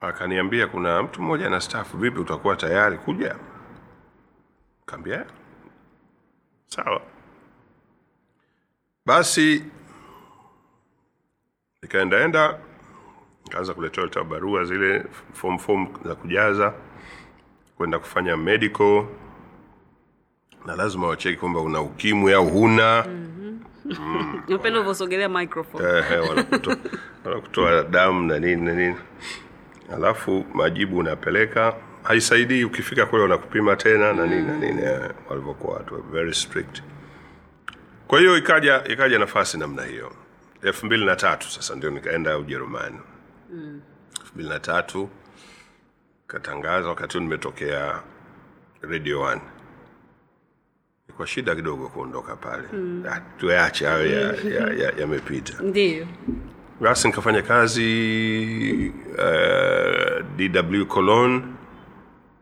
Akaniambia kuna mtu mmoja anastaafu. Vipi utakuwa tayari kuja? Kaambia sawa. Basi nikaendaenda nikaanza kuletewa barua zile form form za kujaza kwenda kufanya medical na lazima wacheki kwamba una ukimwi au huna. Napenda uvyosogelea wanakutoa damu na nini na nini. Alafu majibu unapeleka haisaidii ukifika kule wanakupima tena na nini na nini eh, walivyokuwa watu very strict. Kwa hiyo ikaja ikaja nafasi namna hiyo elfu mbili na tatu sasa ndio nikaenda ujerumani. Elfu mbili na tatu katangaza wakati huu nimetokea radio one. Kwa shida kidogo kuondoka pale. Mm. tuache hayo yamepita ya, ya, ya ndio. Basi nikafanya kazi uh, dw cologne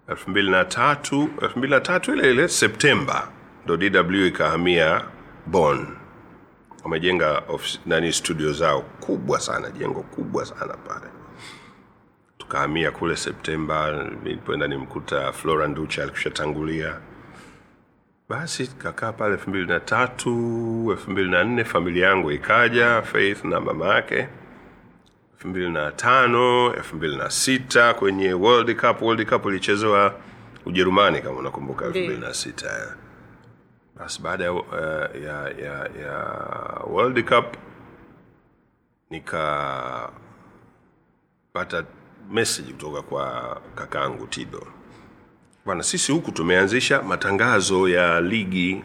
elfu mbili na tatu elfu mbili na tatu ile ile septemba ndo dw ikahamia bon wamejenga nani studio zao. Kubwa sana jengo kubwa sana pale. Tukahamia kule septemba nilipoenda nimkuta flora nducha alikushatangulia. Basi kakaa pale elfu mbili na tatu elfu mbili na nne familia yangu ikaja faith na mama yake. Elfu mbili na tano elfu mbili na sita kwenye world cup. World cup ilichezewa ujerumani kama unakumbuka elfu mbili na sita basi baada ya, ya, ya, ya world cup nikapata message kutoka kwa kakaangu tido. Bana sisi huku tumeanzisha matangazo ya ligi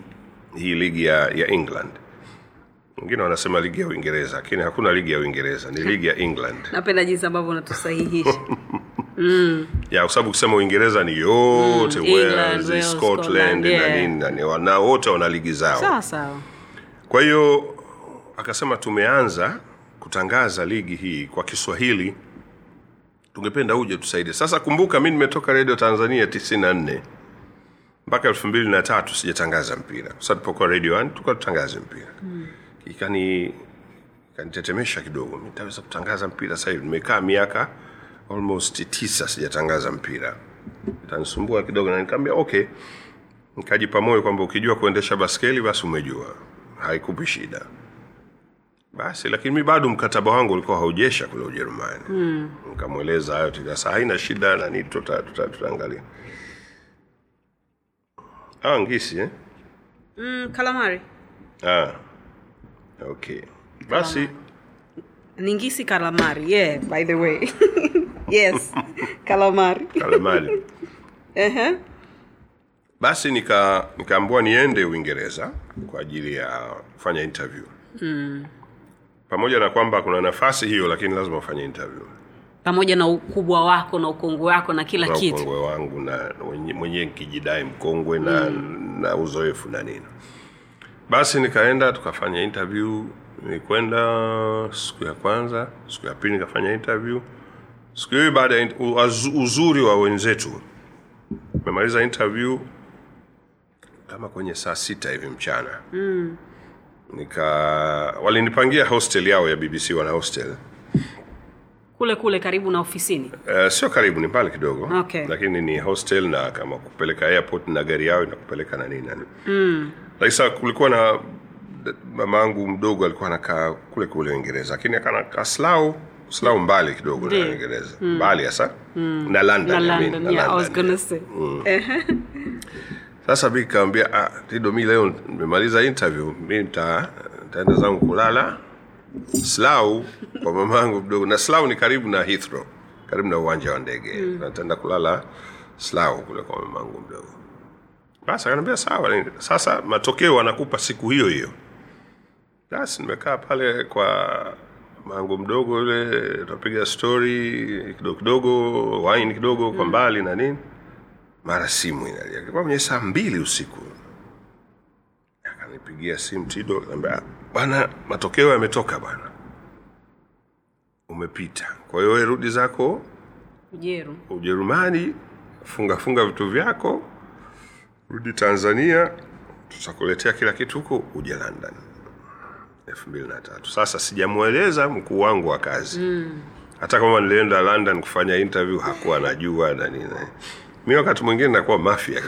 hii ligi ya, ya england. Wengine wanasema ligi ya uingereza lakini hakuna ligi ya uingereza ni ligi ya england. Napenda jinsi ambavyo unatusahihisha ya kwa sababu ukisema uingereza ni yote Mm, mm, Wales, Wales, scotland na yeah. nini na nini, na wote wana ligi zao. Sawa sawa. Kwa hiyo akasema tumeanza kutangaza ligi hii kwa kiswahili. Tungependa uje tusaidie. Sasa kumbuka mi nimetoka redio tanzania 94 mpaka elfu mbili na tatu sijatangaza mpira. Sasa tulipokuwa radio one tutangaze mpira. Mm. ikani ikanitetemesha kidogo. Nitaweza kutangaza mpira sahivi nimekaa miaka almost tisa sijatangaza mpira. Itanisumbua kidogo na nikaambia okay. Nikajipa moyo kwamba ukijua kuendesha baskeli basi umejua. Haikupi shida. Basi lakini mi bado mkataba wangu ulikuwa haujesha kule ujerumani. Mm. nikamweleza hayo tikasa haina shida nani tuta, tuta, tutaangalia. Ah, ngisi eh? mm, kalamari ah. okay. Basi ningisi kalamari yeah by the way yes. Kalamari kalamari uh-huh. basi nika niende uingereza kwa ajili ya kufanya interview. Mm. pamoja na kwamba kuna nafasi hiyo lakini lazima ufanye interview. Pamoja na ukubwa wako na ukongwe wako na kila na kitu. ukongwe wangu na mwenyewe nkijidai mkongwe na, mm. na uzoefu na nini. Basi nikaenda tukafanya interview. Nilikwenda siku ya kwanza siku ya pili nikafanya interview siku hii baada ya uzuri wa wenzetu memaliza interview kama kwenye saa sita hivi mchana mm. nika walinipangia hostel yao ya bbc wana hostel kule kule karibu na ofisini Uh, sio karibu ni mbali kidogo Okay. lakini ni hostel na kama kupeleka airport na gari yao inakupeleka na nini nani mm. lakini sasa kulikuwa na mama yangu mdogo alikuwa anakaa kule kule uingereza lakini akanakaa slau slau mbali kidogo na Uingereza. Mm. mbali hasa na london, na I mean, london na yeah i was gonna say. Sasa mi kawambia ah, tido mi leo nimemaliza interview. Mi nita- nitaenda zangu kulala. Slau kwa mama yangu mdogo na slau ni karibu na Heathrow karibu na uwanja wa ndege. Mm. nataenda kulala slau kule kwa mama yangu mdogo. Basi akaniambia sawa sasa matokeo anakupa siku hiyo hiyo. Basi nimekaa pale kwa mangu mdogo yule tunapiga story kidogo kidogo wine kidogo kwa mbali na nini. Mara simu inalia. Ilikuwa kwenye saa mbili usiku. Akanipigia simu tido akaniambia bwana matokeo yametoka bwana. Umepita. Kwa hiyo wewe rudi zako ujeru. Ujerumani funga funga vitu vyako rudi tanzania tutakuletea kila kitu huko uje london elfu mbili na tatu. Sasa sijamweleza mkuu wangu wa kazi. Mm. hata kama nilienda london kufanya interview hakuwa najua na nini. Mi wakati mwingine nakuwa mafia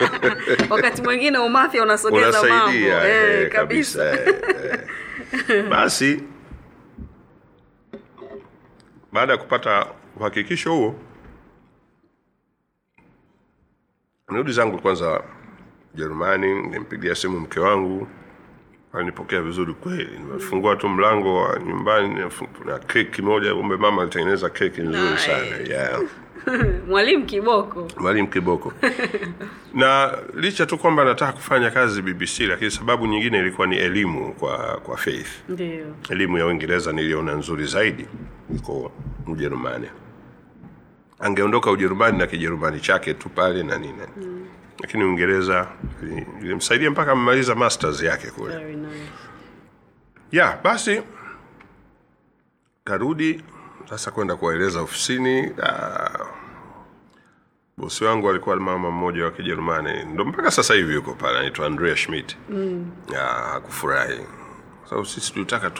wakati mwingine umafya unasogeza unasaidia eh, eh, kabisa. kabisa eh, basi baada ya kupata uhakikisho huo nirudi zangu kwanza jerumani nimpigia simu mke wangu alinipokea vizuri kweli. Nimefungua tu mlango wa nyumbani na keki moja kumbe mama alitengeneza keki nzuri Nice. sana. Yeah. Mwalimu kiboko. Mwalimu kiboko. Na licha tu kwamba nataka kufanya kazi bbc lakini sababu nyingine ilikuwa ni elimu kwa kwa faith. Ndiyo. elimu ya uingereza niliona nzuri zaidi iko ujerumani. Angeondoka ujerumani na kijerumani chake tu pale na nini. Mm. Lakini uingereza ili- ilimsaidia mpaka amemaliza masters yake kule. Nice. Ya basi karudi sasa kwenda kuwaeleza ofisini bosi wangu alikuwa mama mmoja wa kijerumani. Ndo mpaka sasa hivi yuko pale anaitwa andrea schmidt. Mm. hakufurahi. Sababu sisi tulitaka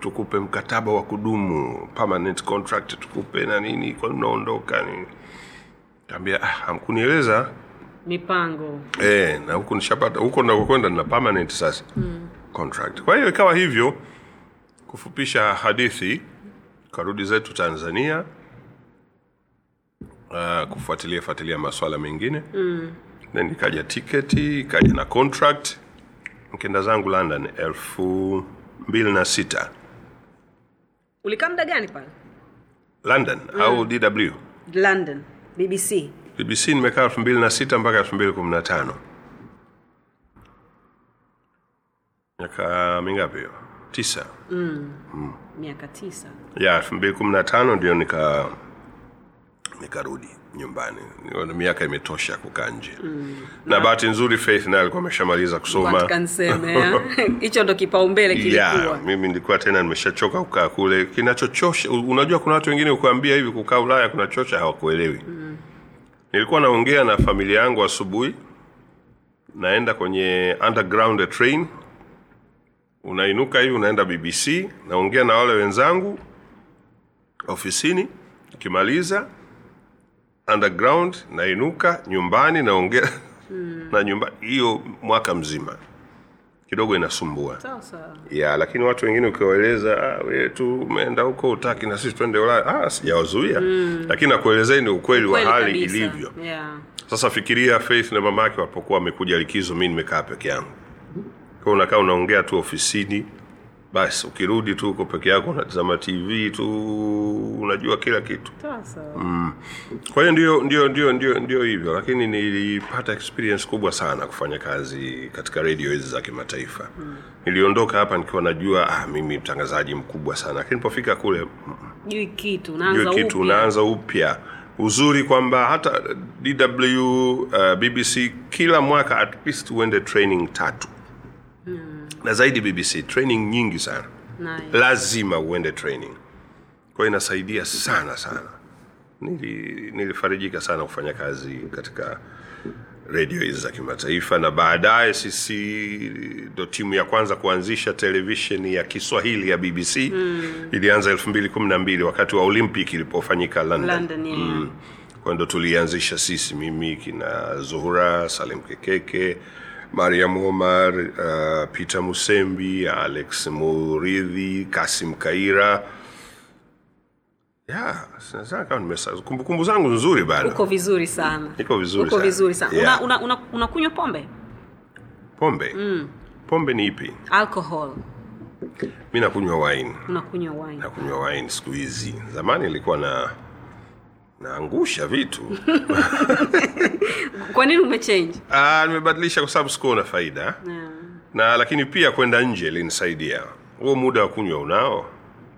tukupe mkataba wa kudumu permanent contract tukupe na nini kwani unaondoka nini. Kaambia ah, hamkunieleza mipango e, na huku nishapata huko nakokwenda na permanent sasa mm. contract. Kwa hiyo ikawa hivyo, kufupisha hadithi, karudi zetu Tanzania. uh, kufuatilia fuatilia maswala mengine mm. then ikaja tiketi ikaja na contract nkenda zangu london elfu mbili na sita ulikaa muda gani pale london mm. au dw london bbc bbc nimekaa elfu mbili na sita mpaka elfu mbili kumi na tano. Miaka mingapi hiyo? Tisa. Miaka tisa. Ya elfu mbili kumi na tano ndio nika nikarudi nyumbani. Niona miaka imetosha kukaa nje. Mm. na bahati nzuri faith naye alikuwa ameshamaliza kusoma. Hicho ndo kipaumbele kilikuwa. Mimi nilikuwa tena nimeshachoka kukaa kule. Kinachochosha unajua kuna watu wengine ukuambia hivi kukaa ulaya kunachosha hawakuelewi. Mm. Nilikuwa naongea na familia yangu asubuhi. Naenda kwenye underground train. Unainuka hivi unaenda bbc naongea na wale wenzangu ofisini. Ukimaliza underground nainuka nyumbani naongea mm. na nyumbani hiyo mwaka mzima kidogo inasumbua ya lakini watu wengine ukiwaeleza ah, wewe tu umeenda huko utaki na sisi twende ulaya ah, sijawazuia mm. lakini nakuelezeni ukweli wa hali kabisa. ilivyo yeah. sasa fikiria faith na mama yake wapokuwa wamekuja likizo mi nimekaa peke yangu kwa unakaa unaongea tu ofisini basi ukirudi tu uko peke yako unatazama tv tu unajua kila kitu sawa kwa hiyo ndio ndio ndio ndio ndio hivyo lakini nilipata experience kubwa sana kufanya kazi katika redio hizi za kimataifa mm. niliondoka hapa nikiwa najua ah, mimi mtangazaji mkubwa sana lakini nilipofika kule jui kitu unaanza kitu upya. unaanza upya uzuri kwamba hata dw uh, bbc kila mwaka at least uende training tatu mm. Na zaidi bbc training nyingi sana Nice. lazima uende training kwa hiyo inasaidia sana sana Nili, nilifarijika sana kufanya kazi katika redio hizi za kimataifa na baadaye sisi ndo timu ya kwanza kuanzisha televisheni ya kiswahili ya bbc mm. ilianza elfu mbili kumi na mbili wakati wa olympic ilipofanyika london, London, yeah. kwa ndo tulianzisha sisi mimi kina zuhura salim kekeke mariam omar uh, peter musembi alex muridhi kasim kaira. Kumbukumbu zangu nzuri bado uko vizuri sana. Niko vizuri uko sana. vizuri sana. Yeah. una, una, una, unakunywa pombe? Pombe? Mm. pombe ni ipi? Alcohol. Mi nakunywa wine. Unakunywa wine. Nakunywa wine siku hizi. Zamani ilikuwa na naangusha vitu. Kwa nini umechange? Ah, nimebadilisha kwa sababu sikuona na faida. Yeah. na lakini pia kwenda nje ilinisaidia. Huo muda wa kunywa unao.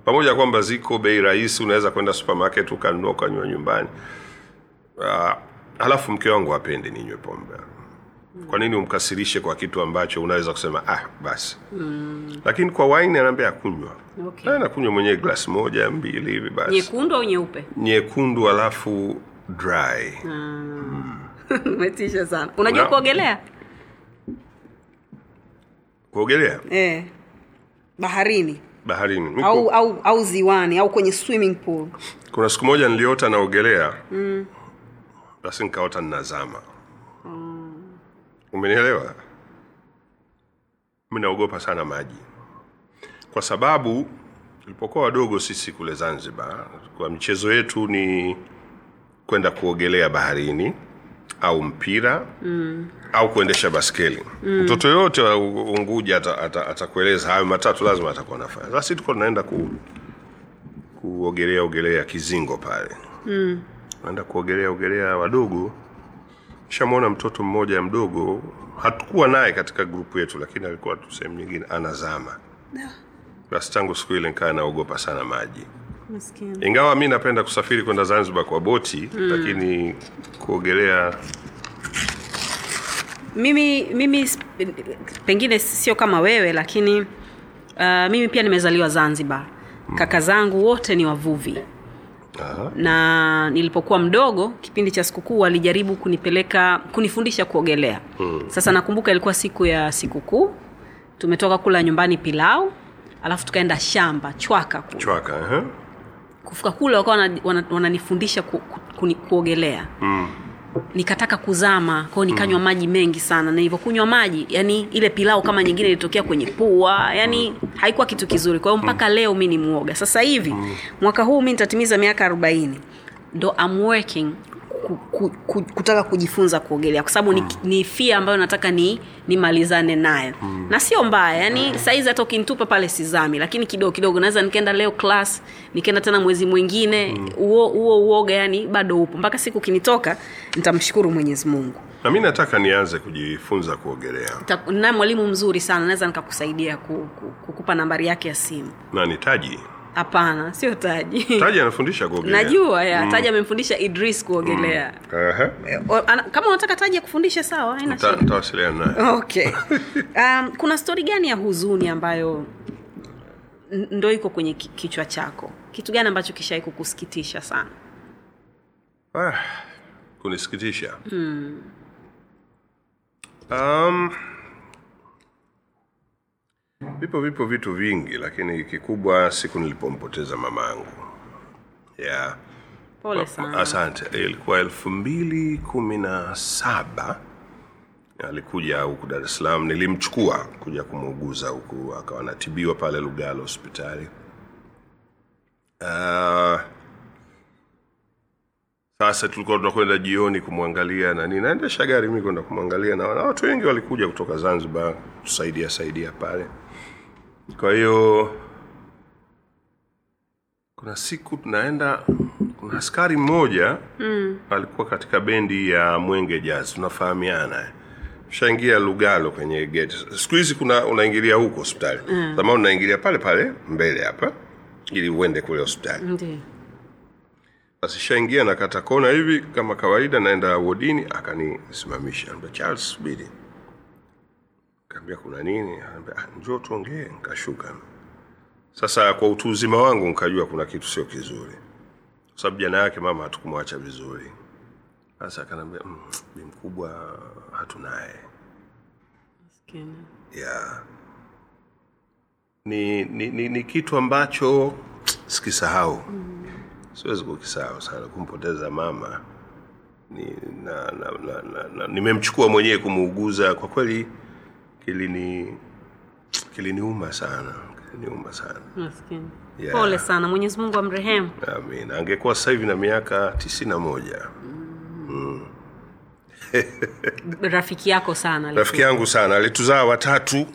Pamoja na kwamba ziko bei rahisi unaweza kwenda supermarket ukanunua ukanywa nyumbani. Uh, halafu mke wangu apendi ninywe pombe kwa nini umkasirishe kwa kitu ambacho unaweza kusema ah basi. Mm. lakini kwa waini anaambia akunywa Okay. Nakunywa mwenyewe glasi moja mbili hivi basi. Nyekundu au nyeupe? Nyekundu alafu dry. Umetisha sana. Unajua Una- kuogelea? Kuogelea? Eh. baharini. Baharini. Miku... au, au au ziwani au kwenye swimming pool. Kuna siku moja niliota naogelea. Mm. basi nikaota ninazama. mm. Umenielewa mi naogopa sana maji kwa sababu tulipokuwa wadogo sisi kule zanzibar kwa michezo yetu ni kwenda kuogelea baharini au mpira mm. au kuendesha baskeli mm. mtoto yoyote wa unguja atakueleza ata, ata hayo matatu lazima atakuwa nafanya sasa tuko tunaenda ku, kuogelea ogelea kizingo pale mm. naenda kuogelea ogelea wadogo shamwona mtoto mmoja mdogo hatukuwa naye katika grupu yetu lakini alikuwa tu sehemu nyingine anazama. Basi tangu siku ile nikaa naogopa sana maji. Maskini. ingawa mi napenda kusafiri kwenda zanzibar kwa boti mm. lakini kuogelea mimi mimi pengine sio kama wewe lakini uh, mimi pia nimezaliwa zanzibar. Kaka zangu wote ni wavuvi Aha. na nilipokuwa mdogo kipindi cha sikukuu walijaribu kunipeleka kunifundisha kuogelea hmm. sasa nakumbuka ilikuwa siku ya sikukuu tumetoka kula nyumbani pilau alafu tukaenda shamba chwaka kule chwaka uh kufika kule wakawa wana- wana- wananifundisha ku, ku, kuogelea mm. Nikataka kuzama kwao nikanywa mm. maji mengi sana na nilivyokunywa maji yani ile pilau kama nyingine ilitokea kwenye pua yani mm. haikuwa kitu kizuri kwa hiyo mpaka mm. leo mi ni mwoga sasa hivi mm. mwaka huu mi nitatimiza miaka arobaini ndo I'm working ku, ku, ku, kutaka kujifunza kuogelea. Kwa sababu mm. ni, ni fia ambayo nataka ni nimalizane nayo. Mm. na sio mbaya yani saizi hata ukinitupa pale sizami lakini kidogo kidogo naweza nikaenda leo class nikaenda tena mwezi mwingine huo mm. huo uoga yani bado upo. Mpaka siku kinitoka nitamshukuru mwenyezi mungu. Na mi nataka nianze kujifunza kuogelea. Na mwalimu mzuri sana naweza nikakusaidia ku, ku, kukupa nambari yake ya simu. Na ni taji hapana sio taji. Taji anafundisha kuogelea. Najua ya taji amemfundisha idris kuogelea. Aha. O- ana- kama unataka taji ya kufundisha sawa nitawasiliana naye. Okay. Um, kuna stori gani ya huzuni ambayo ndo iko kwenye kichwa chako? Kitu gani ambacho kishawai kukusikitisha sana? Ah, kunisikitisha. Um, vipo vipo vitu vingi lakini kikubwa siku nilipompoteza mama yangu yeah. pole sana. asante. Ilikuwa elfu mbili kumi na saba. Alikuja huku dar es salaam. Nilimchukua kuja kumuuguza huku akawa anatibiwa pale lugalo hospitali. Uh, sasa tulikuwa tunakwenda jioni kumwangalia na nini. Naendesha gari mi kwenda kumwangalia na na watu wengi walikuja kutoka zanzibar tusaidia saidia pale kwa hiyo kuna siku tunaenda kuna askari mmoja mm. alikuwa katika bendi ya mwenge jazz tunafahamiana. Shaingia lugalo kwenye geti siku hizi kuna unaingilia huko hospitali. Mm. zamani unaingilia pale pale mbele hapa ili uende kule hospitali. Ndio. Basi shaingia nakata kona hivi kama kawaida naenda wodini akanisimamisha. Charles subiri kaambia kuna nini? Anambia, "Ah, njoo tuongee. Nikashuka. Sasa kwa utu uzima wangu nikajua kuna kitu sio kizuri. Kwa sababu jana yake mama hatukumwacha vizuri. Sasa akanaambia mm, bi mkubwa hatunaye. Yeah. ni, ni, ni, ni kitu ambacho sikisahau. Mm. siwezi kukisahau sana. Kumpoteza mama ni, na, na, na, na, na, nimemchukua mwenyewe kumuuguza. Kwa kweli kilini kiliniuma sana kiliniuma sana. Maskini. Yeah. pole sana mwenyezi mungu amrehemu. Amin. Angekuwa sasa hivi na miaka tisini na moja. Rafiki yako sana rafiki yangu sana. Alituzaa watatu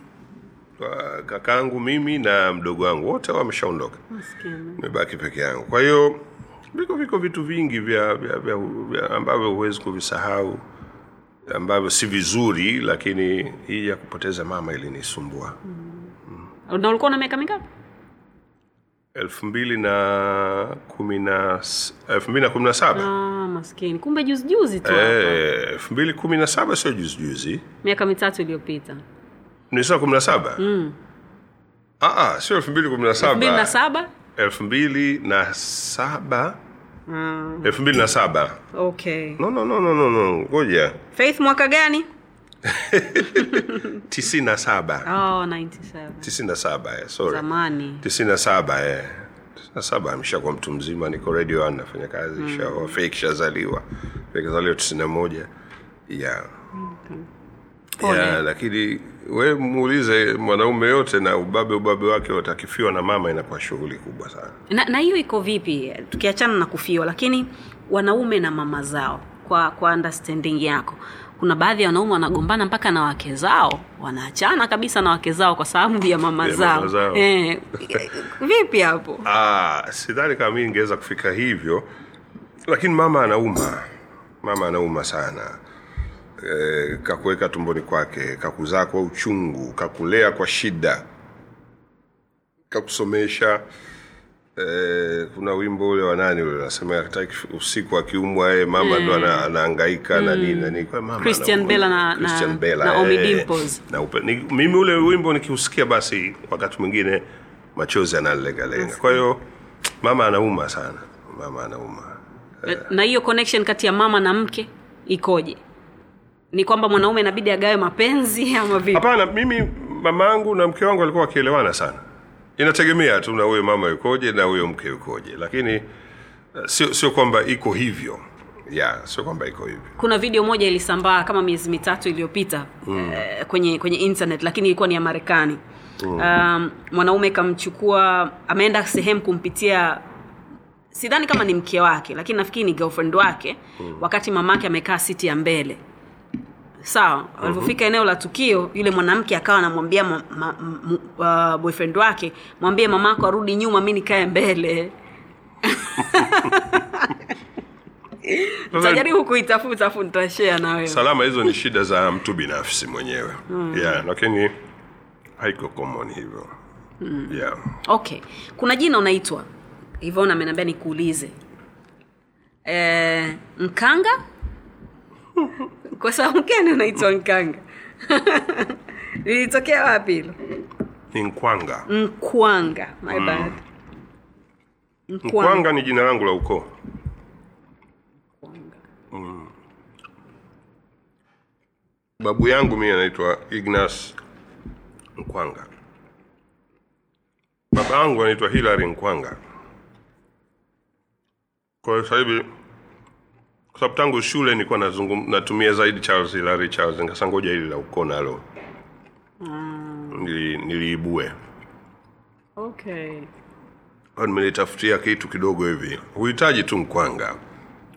kakaangu kakangu mimi na mdogo wangu. Wote wameshaondoka. Mebaki nimebaki peke yangu. Kwa hiyo viko viko vitu vingi vya, vya, vya, vya ambavyo huwezi kuvisahau ambavyo si vizuri lakini hii ya kupoteza mama ilinisumbua. Na ulikuwa na miaka mingapi? Elfu mbili na kumi na elfu mbili na kumi na saba. Ah, maskini. Kumbe juzi juzi tu. Eh, elfu mbili kumi na saba sio juzi juzi miaka mitatu iliyopita. Nisema saa kumi na saba? Ah, ah, sio elfu mbili kumi na elfu mbili na saba saba? Elfu mbili na saba elfu mbili na saba. Okay. No no no no no no. Ngoja. Faith mwaka gani? tisini na saba. Oh, 97 tisini na saba eh, sorry. Tisini na saba eh. saba ameshakuwa mtu mzima niko radio one nafanya kazi mm. shaoa fake shazaliwa. Fake zaliwa tisini na moja. Yeah. Pole. yeah, lakini we muulize mwanaume yote na ubabe ubabe wake watakifiwa na mama inakuwa shughuli kubwa sana. Na na hiyo iko vipi? Tukiachana na kufiwa lakini wanaume na mama zao kwa kwa understanding yako kuna baadhi ya wanaume wanagombana mpaka na wake zao wanaachana kabisa na wake zao kwa sababu ya mama Ya zao, mama zao. Eh, vipi hapo? Ah, sidhani kama mi ningeweza kufika hivyo lakini mama anauma mama anauma sana e, kakuweka tumboni kwake kakuzaa kwa uchungu kakulea kwa shida kakusomesha. E, kuna wimbo ule wa nani ule unasema usiku akiumwa yeye mama ndo ana, anaangaika na nini na nini mama Christian anauma. Bella na- Christian na- Bella, Naomi eh, Dimples. na upe, ni, mimi ule wimbo nikiusikia basi wakati mwingine machozi analegalenga kwa hiyo mama anauma sana. Mama anauma. Na hiyo connection kati ya mama na mke ikoje ni kwamba mwanaume inabidi agawe mapenzi ama vipi hapana mimi mama angu na mke wangu walikuwa wakielewana sana inategemea tu na huyo mama yukoje na huyo mke yukoje lakini eh, sio sio kwamba iko hivyo ya sio kwamba iko hivyo kuna video moja ilisambaa kama miezi mitatu iliyopita mm. eh, kwenye kwenye internet lakini ilikuwa ni ya marekani mm. um, mwanaume kamchukua ameenda sehemu kumpitia sidhani kama ni mke wake lakini nafikiri ni girlfriend wake mm. wakati mamake amekaa siti ya mbele sawa. Mm-hmm. walivyofika eneo la tukio yule mwanamke akawa anamwambia ma, ma, uh, boyfriend wake mwambie mamako arudi nyuma mi nikae mbele. Tajaribu kuitafuta afu na wewe. Salama hizo ni shida za mtu binafsi mwenyewe. Mm. yeah, lakini haiko common hivyo. Mm. yeah. okay. Kuna jina unaitwa? Ivona ameniambia nikuulize. E, mkanga kwa sababu gani unaitwa nkanga lilitokea wapi hilo? Ni nkwanga nkwanga my bad. Nkwanga ni jina langu la ukoo. Babu yangu mimi anaitwa ignas nkwanga baba yangu anaitwa hilary nkwanga kwa hiyo hivi kwa sababu tangu shule nilikuwa nazungum, natumia zaidi charles Larry charles nikasa ngoja hili la uko nalo. Nili, niliibue. Okay. Nimelitafutia kitu kidogo hivi. Huhitaji tu nkwanga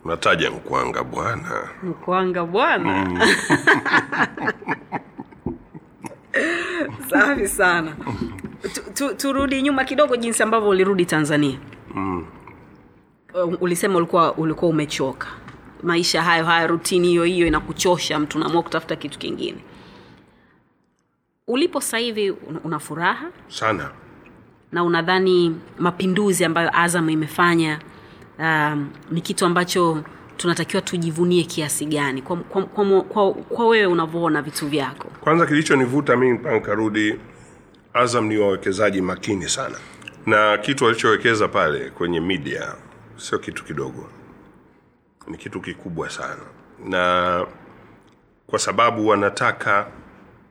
nataja nkwanga bwana. Mkwanga bwana. Safi sana. Tu, tu, turudi nyuma kidogo jinsi ambavyo ulirudi tanzania. Mm. ulisema ulikuwa ulikuwa umechoka maisha hayo hayo rutini hiyo hiyo inakuchosha mtu unaamua kutafuta kitu kingine. Ulipo sasa hivi una- una furaha? Sana. Na unadhani mapinduzi ambayo azam imefanya um, ni kitu ambacho tunatakiwa tujivunie kiasi gani? Kwa, kwa, kwa, kwa, kwa wewe unavyoona vitu vyako. Kwanza kilichonivuta mimi mpaka nikarudi azam ni wawekezaji makini sana. Na kitu walichowekeza pale kwenye media sio kitu kidogo ni kitu kikubwa sana. Na kwa sababu wanataka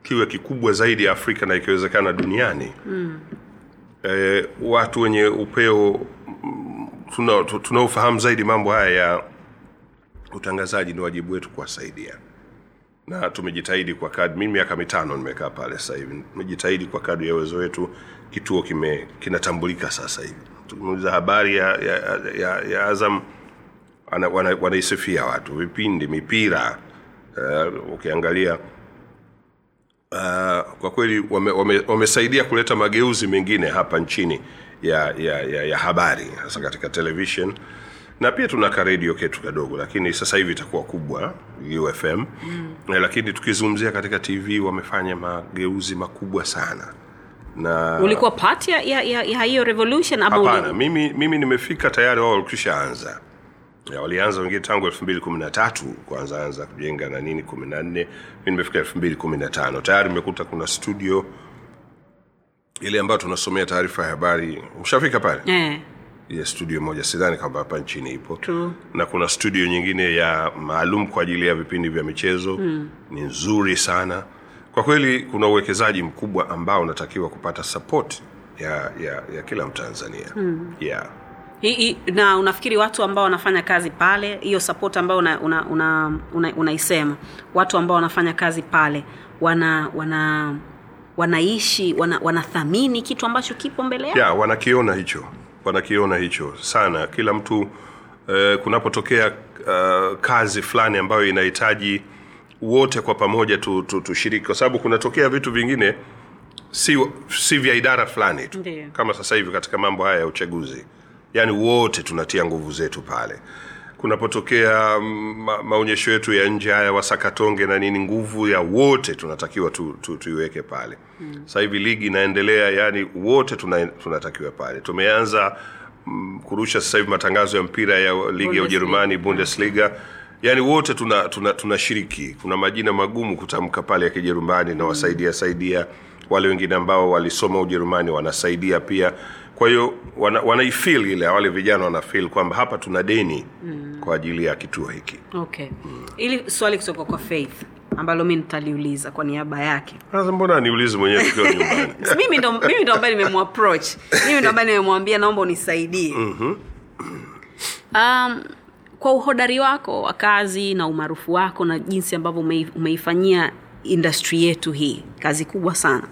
kiwe kikubwa zaidi afrika na ikiwezekana duniani mm. e, watu wenye upeo tunaofahamu tuna- zaidi mambo haya ya utangazaji ni wajibu wetu kuwasaidia. Na tumejitahidi kwa kadri mi miaka mitano nimekaa pale sasa hivi tumejitahidi kwa kadri ya uwezo wetu kituo kime kinatambulika sasa hivi. Tumeuliza habari ya, ya, ya, ya azam ana- wana- wanaisifia watu vipindi mipira uh, ukiangalia uh, kwa kweli wamesaidia wame, wame kuleta mageuzi mengine hapa nchini ya, ya, ya, ya habari hasa katika television. Na pia tuna karedio ketu kadogo lakini sasa hivi itakuwa kubwa ufm mm. lakini tukizungumzia katika tv wamefanya mageuzi makubwa sana. Na ulikuwa part ya, ya, ya, ya hiyo revolution ama hapana mimi, mimi nimefika tayari wao walikwisha anza Ya, walianza wengine tangu elfu mbili kumi na tatu kwanza anza kujenga na nini kumi na nne. Mi nimefika elfu mbili kumi na tano. Tayari nimekuta kuna studio ile ambayo tunasomea taarifa ya habari. Mshafika pale? Yeah ya studio moja sidhani kwamba hapa nchini ipo. True. na kuna studio nyingine ya maalum kwa ajili ya vipindi vya michezo. Mm. ni nzuri sana. Kwa kweli kuna uwekezaji mkubwa ambao unatakiwa kupata sapoti ya, ya, ya kila mtanzania. Mm. yeah. Hi- hi- na unafikiri watu ambao wanafanya kazi pale hiyo support ambayo unaisema una, una, una, una watu ambao wanafanya kazi pale wana wana wanaishi wana, wanathamini kitu ambacho kipo mbele yao? Yeah, wanakiona hicho wanakiona hicho sana. Kila mtu eh, kunapotokea uh, kazi fulani ambayo inahitaji wote kwa pamoja tushiriki tu, tu kwa sababu kunatokea vitu vingine si, si vya idara fulani tu. Ndiyo. kama sasa hivi katika mambo haya ya uchaguzi yaani wote tunatia nguvu zetu pale. Kunapotokea mm, ma, maonyesho yetu ya nje haya wasakatonge na nini nguvu ya wote tunatakiwa tu, tu, tuiweke pale. Mm. sasa hivi ligi inaendelea yani wote tuna, tunatakiwa pale. Tumeanza m, kurusha sasa hivi matangazo ya mpira ya ligi ya ujerumani bundesliga. Yaani wote tunashiriki tuna, tuna kuna majina magumu kutamka pale ya kijerumani na wasaidia saidia. Wale wengine ambao walisoma ujerumani wanasaidia pia kwa hiyo wana, wanaifil ile wale vijana wanafil kwamba hapa tuna deni mm. kwa ajili ya kituo hiki. Okay. Ili swali kutoka kwa faith ambalo mi nitaliuliza kwa niaba yake. Sasa mbona niulize mwenyewe tukiwa nyumbani? Mimi ndo ambaye nimemapproach mimi ndo ambaye nimemwambia naomba unisaidie. Um, kwa uhodari wako wa kazi na umaarufu wako na jinsi ambavyo umeifanyia industry yetu hii kazi kubwa sana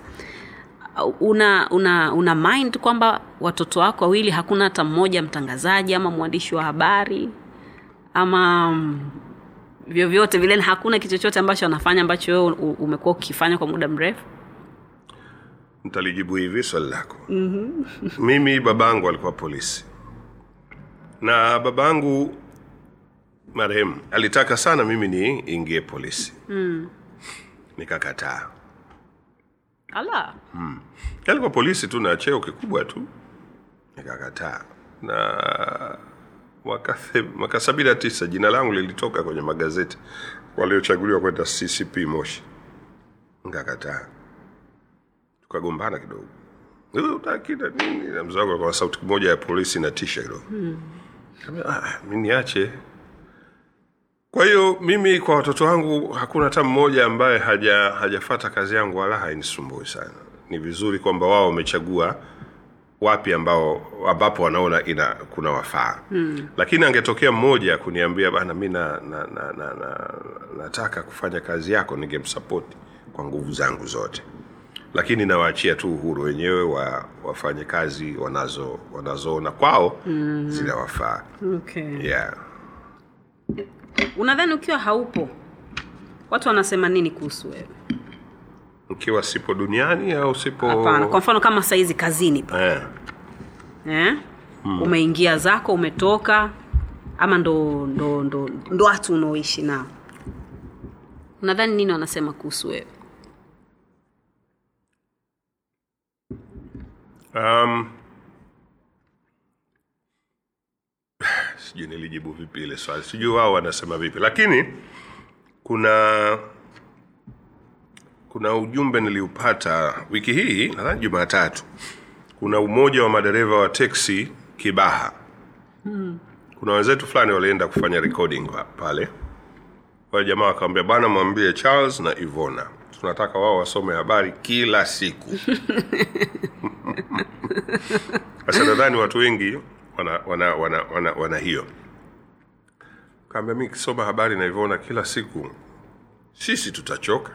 una una una mind kwamba watoto wako wawili hakuna hata mmoja mtangazaji ama mwandishi wa habari ama mm, vyovyote vile hakuna kitu chochote ambacho anafanya ambacho wewe umekuwa ukifanya kwa muda mrefu? Nitalijibu hivi swali lako. Mm-hmm. mimi babangu alikuwa polisi. Na babangu marehemu alitaka sana mimi niingie polisi. Mm. nikakataa ala. Alikuwa polisi tu na cheo kikubwa tu. Nikakataa. Na mwaka sabini na tisa jina langu lilitoka kwenye magazeti waliochaguliwa kwenda ccp moshi. Nikakataa. Tukagombana kidogo. "Wewe hutaki nini? Na mzee wangu akawa sauti moja ya polisi inatisha kidogo hmm. ah, mi niache kwa hiyo mimi kwa watoto wangu hakuna hata mmoja ambaye haja hajafata kazi yangu wala hainisumbui sana ni vizuri kwamba wao wamechagua wapi ambao ambapo wanaona ina kuna wafaa hmm. lakini angetokea mmoja kuniambia bana mi na, na, na, na, na, nataka kufanya kazi yako ningemsapoti kwa nguvu zangu zote lakini nawaachia tu uhuru wenyewe wa, wafanye kazi wanazo wanazoona kwao mm. zinawafaa okay. yeah. Unadhani ukiwa haupo watu wanasema nini kuhusu wewe ukiwa sipo duniani au sipo hapana kwa mfano kama saizi kazini pa eh. eh? mm. umeingia zako umetoka ama ndo ndo ndo ndo watu unaoishi nao unadhani nini wanasema kuhusu wewe Um, sijui nilijibu vipi ile swali, sijui wao wanasema vipi, lakini kuna kuna ujumbe niliupata wiki hii, nadhani Jumatatu. Kuna umoja wa madereva wa teksi Kibaha. Kuna wenzetu fulani walienda kufanya recording pale, wale jamaa wakawambia, bana, mwambie Charles na Ivona tunataka wao wasome habari kila siku. Sasa nadhani watu wengi wana wana wana, wana, wana hiyo. Kaambia mi kisoma habari na kila siku, sisi tutachoka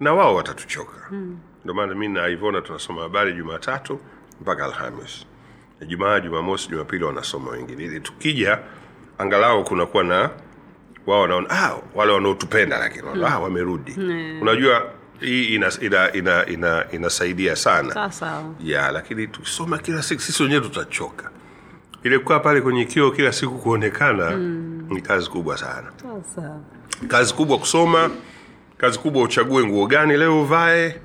na wao watatuchoka. Hmm. Ndio maana mi na Ivona tunasoma habari Jumatatu mpaka Alhamis, jumaa Jumamosi, Jumapili wanasoma wengine, ili tukija angalau kunakuwa na wao wanaona ah, wale wanaotupenda lakini mm. ah, wamerudi mm. unajua hii ina, ina, ina, ina, inasaidia sana sawa sawa ya lakini tukisoma kila siku sisi wenyewe tutachoka ile kukaa pale kwenye kio kila siku kuonekana. Mm. ni kazi kubwa sana. Sawa sawa. Kazi kubwa kusoma kazi kubwa uchague nguo gani leo uvae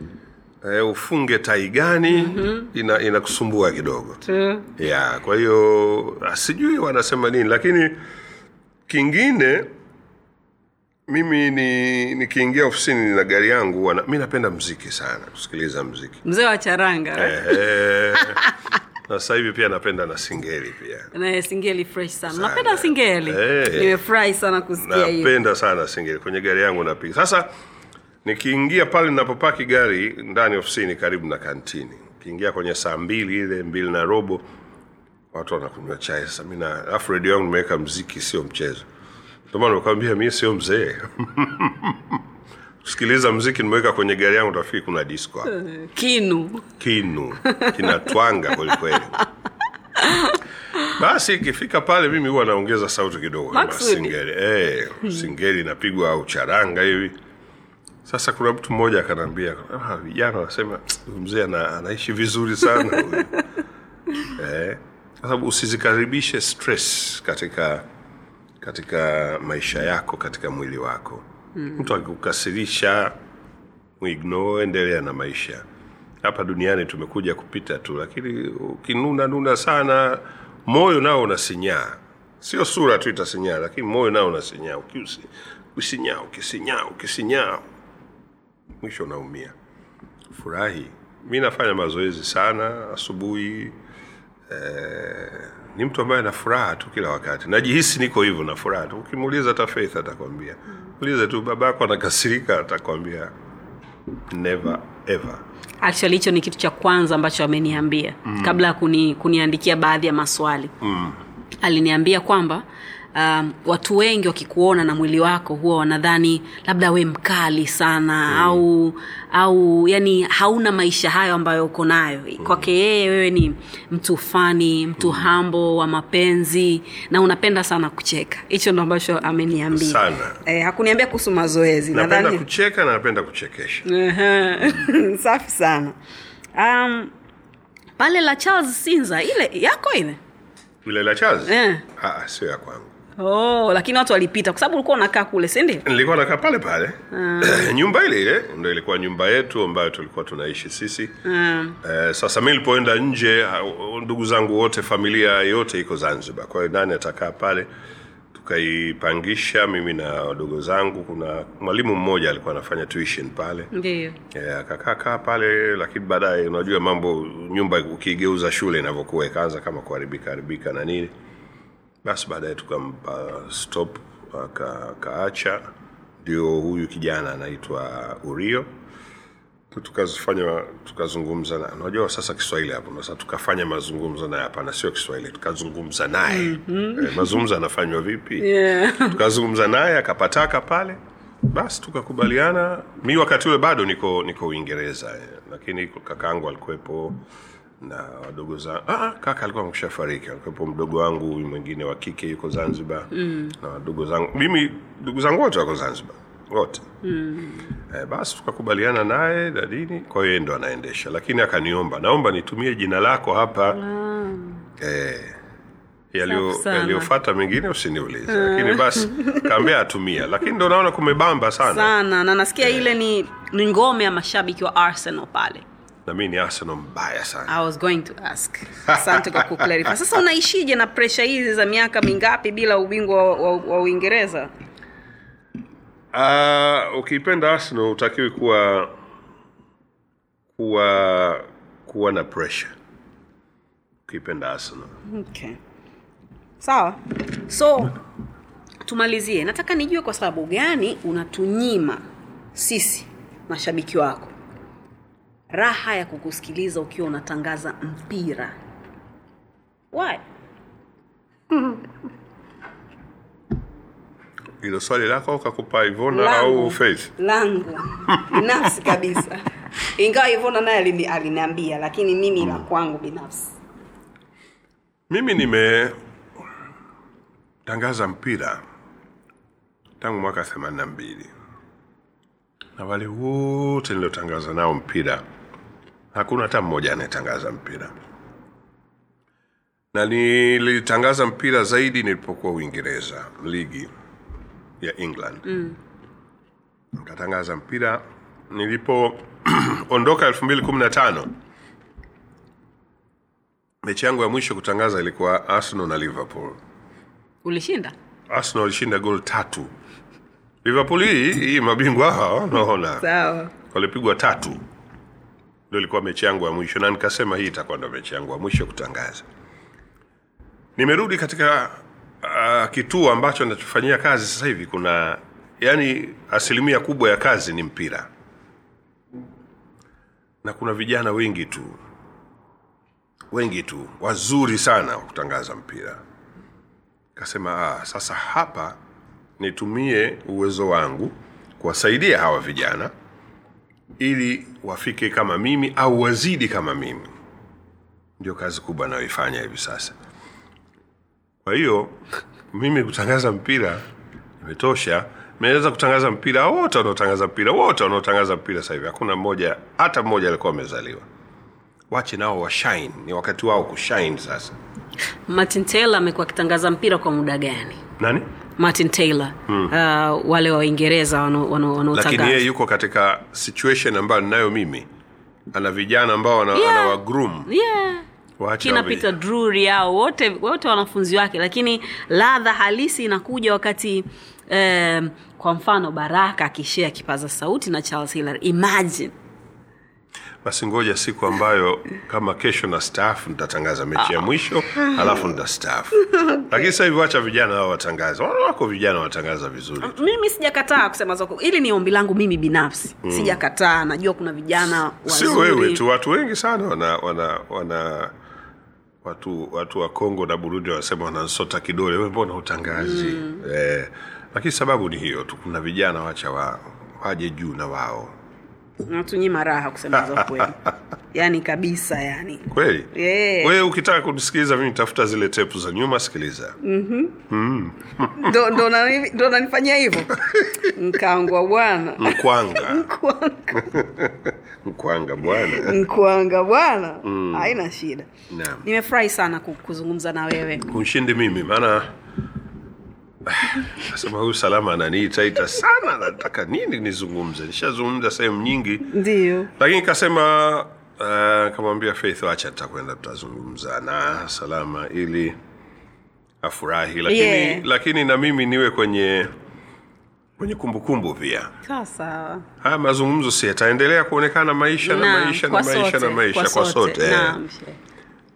e, ufunge tai gani mm-hmm. ina inakusumbua kidogo. Ya kwa hiyo ah, sijui wanasema nini lakini kingine mimi ni nikiingia ofisini na gari yangu wana, mi napenda mziki sana kusikiliza mziki. Mzee wa charanga. na sasa hivi pia napenda na singeli pia. Naye singeli fresh sana. Napenda singeli. Hey. nimefurahi sana kusikia hiyo. Napenda sana singeli. Kwenye gari yangu napiga. Sasa nikiingia pale ninapopaki gari ndani ofisini karibu na kantini. Kiingia kwenye saa mbili ile mbili na robo watu wanakunywa chai. Sasa mi na alafu redio yangu nimeweka mziki sio mchezo. Ndomana maana nakwambia mi sio mzee kusikiliza mziki nimeweka kwenye gari yangu tafikiri kuna disco kinu. Kinu. Kinatwanga kwelikweli basi ikifika pale mimi huwa naongeza sauti kidogo singeli. Eh, singeli inapigwa au charanga hivi. Sasa kuna mtu mmoja akanaambia "Ah, vijana wanasema mzee ana, anaishi vizuri sana huyu." eh, kwa sababu usizikaribishe stress katika katika maisha yako katika mwili wako mm. mtu akikukasirisha muignore endelea na maisha. Hapa duniani tumekuja kupita tu lakini ukinuna nuna sana moyo nao unasinyaa. Sio sura tu itasinyaa lakini moyo nao unasinyaa. Ukisinyaa ukisinyaa ukisinyaa mwisho unaumia. Furahi. Mi nafanya mazoezi sana asubuhi. Eh, ni mtu ambaye ana furaha tu kila wakati. Najihisi niko hivyo na furaha tu. Ukimuuliza hata faith atakwambia ulize tu babako anakasirika atakwambia never ever actually hicho ni kitu cha kwanza ambacho ameniambia mm. kabla ya kuni, kuniandikia baadhi ya maswali mm. aliniambia kwamba um, watu wengi wakikuona na mwili wako huwa wanadhani labda we mkali sana mm. au au yani hauna maisha hayo ambayo uko nayo. Kwake yeye wewe ni mtu fani mtu mm. hambo wa mapenzi na unapenda sana kucheka. Hicho ndo ambacho ameniambia. Eh, hakuniambia kuhusu mazoezi napenda nadhani kucheka na napenda kuchekesha. Safi sana. Um, pale la charles sinza ile yako ile? Ile la charles Eh. Ah, sio ya kwangu oh, lakini watu walipita kwa sababu ulikuwa unakaa kule sindio nilikuwa nakaa pale pale. Nyumba ile ile ndo ilikuwa nyumba yetu ambayo tulikuwa tunaishi sisi. Mm. Eh, sasa mi nilipoenda nje ndugu zangu wote familia yote iko zanzibar. Kwa hiyo nani atakaa pale? Tukaipangisha mimi na wadogo zangu. Kuna mwalimu mmoja alikuwa anafanya tuition pale. Ndio. Eh, pale lakini baadaye unajua mambo nyumba ukigeuza shule inavyokuwa ikaanza kama kuharibika haribika na nini basi baadaye tukampa stop akaacha. Ndio huyu kijana anaitwa urio. Tu- tukazifanya tukazungumza na unajua sasa kiswahili hapo sasa tukafanya mazungumzo naye hapana sio kiswahili tukazungumza naye. Mm-hmm. E, mazungumzo anafanywa vipi? Yeah. tukazungumza naye akapataka pale. Basi tukakubaliana. Mi wakati ule bado niko niko uingereza eh, lakini kakaangu alikuwepo na wadogo zangu ah, kaka alikuwa amekusha fariki alikuwepo mdogo wangu huyu mwingine wa kike yuko zanzibar. Mm. na wadogo zangu mimi ndugu zangu wote wako zanzibar wote. Mm. eh, basi tukakubaliana naye dadini kwa hiyo ndo anaendesha. Lakini akaniomba naomba nitumie jina lako hapa. Eh, yaliyofata mengine usiniulize. Lakini basi kaambia atumia lakini ndo naona kumebamba sana. Sana. Na nasikia ile ni ni ngome ya mashabiki wa arsenal pale na mi ni arsenal mbaya sana. I was going to ask. Asante kwa kuclarify. Sasa unaishije na presha hizi za miaka mingapi bila ubingwa wa, wa, wa uingereza? Uh, ukiipenda arsenal utakiwi kuwa kuwa kuwa na pressure. Ukiipenda arsenal. Okay. Sawa. So tumalizie. Nataka nijue kwa sababu gani unatunyima sisi mashabiki wako raha ya kukusikiliza ukiwa unatangaza mpira. Why? hilo swali lako kakupa ivona Langu. au faith? Langu. Binafsi kabisa. Ingawa ivona naye alini- aliniambia lakini mimi la kwangu binafsi. Mimi nimetangaza mpira tangu mwaka 82 na wale wote niliotangaza nao mpira hakuna hata mmoja anayetangaza mpira. Na nilitangaza mpira zaidi nilipokuwa uingereza ligi ya england. Mm. nikatangaza mpira. Nilipoondoka 215 mechi yangu ya mwisho kutangaza ilikuwa arsenal na liverpool. Ulishinda? Arsenal walishinda gol tatu. Liverpool hii hii mabingwa hawa unaona walipigwa tatu ndio ilikuwa mechi yangu ya mwisho na nikasema hii itakuwa ndio mechi yangu ya mwisho kutangaza. Nimerudi katika uh, kituo ambacho nachofanyia kazi sasa hivi. Kuna yani asilimia kubwa ya kazi ni mpira. Na kuna vijana wengi tu wengi tu wazuri sana wa kutangaza mpira. Kasema ah, sasa hapa nitumie uwezo wangu kuwasaidia hawa vijana ili wafike kama mimi au wazidi kama mimi. Ndio kazi kubwa anayoifanya hivi sasa. Kwa hiyo mimi kutangaza mpira imetosha. Meweza kutangaza mpira wote wanaotangaza mpira wote wanaotangaza mpira sasa hivi. Hakuna mmoja hata mmoja alikuwa amezaliwa. Wache nao washine ni wakati wao kushine sasa. Martin taylor amekuwa akitangaza mpira kwa muda gani? Nani martin taylor hmm. uh, wale wa uingereza lakini yeye yuko katika situation ambayo ninayo mimi. Ana vijana ambao ana, Yeah. ana wagroom yeah. Kina peter drury ao wote wote wanafunzi wake. Lakini ladha halisi inakuja wakati um, kwa mfano baraka akishea kipaza sauti na charles hillary imagine basi ngoja siku ambayo kama kesho na staff nitatangaza mechi ya mwisho alafu nitastaafu lakini sasa hivi wacha vijana hao watangaza wako vijana watangaza vizuri mimi sijakataa kusema zako ili ni ombi langu mimi binafsi. Mm. sijakataa. Najua kuna vijana sio wewe tu watu wengi sana wana wana wana watu watu wa Kongo na Burundi wanasema wanansota kidole, wewe mbona utangazi? mm. eh, lakini sababu ni hiyo tu, kuna vijana wacha wa, waje juu na wao natunyima raha kusema za kweli. Yani kabisa yani. Kweli. Yeah. Wewe ukitaka kunisikiliza mimi, tafuta zile tepu za nyuma, sikiliza. ndo nani- ndo nanifanyia hivyo? Nkangwa bwana. Mkwanga. Nkwanga. mkwanga bwana. nkwanga bwana. Haina shida. Nimefurahi sana kuzungumza na wewe. Kunshindi mimi maana nasema huyu salama ananiitaita sana nataka nini nizungumze? Nishazungumza sehemu nyingi. Ndio. Lakini kasema uh, kamwambia faith wacha tutakwenda tutazungumza na salama ili afurahi. Lakini, Yeah. lakini na mimi niwe kwenye kwenye kumbukumbu pia. Sasa haya mazungumzo si yataendelea kuonekana maisha na, na maisha na maisha sote, na maisha kwa kwa sote. sote,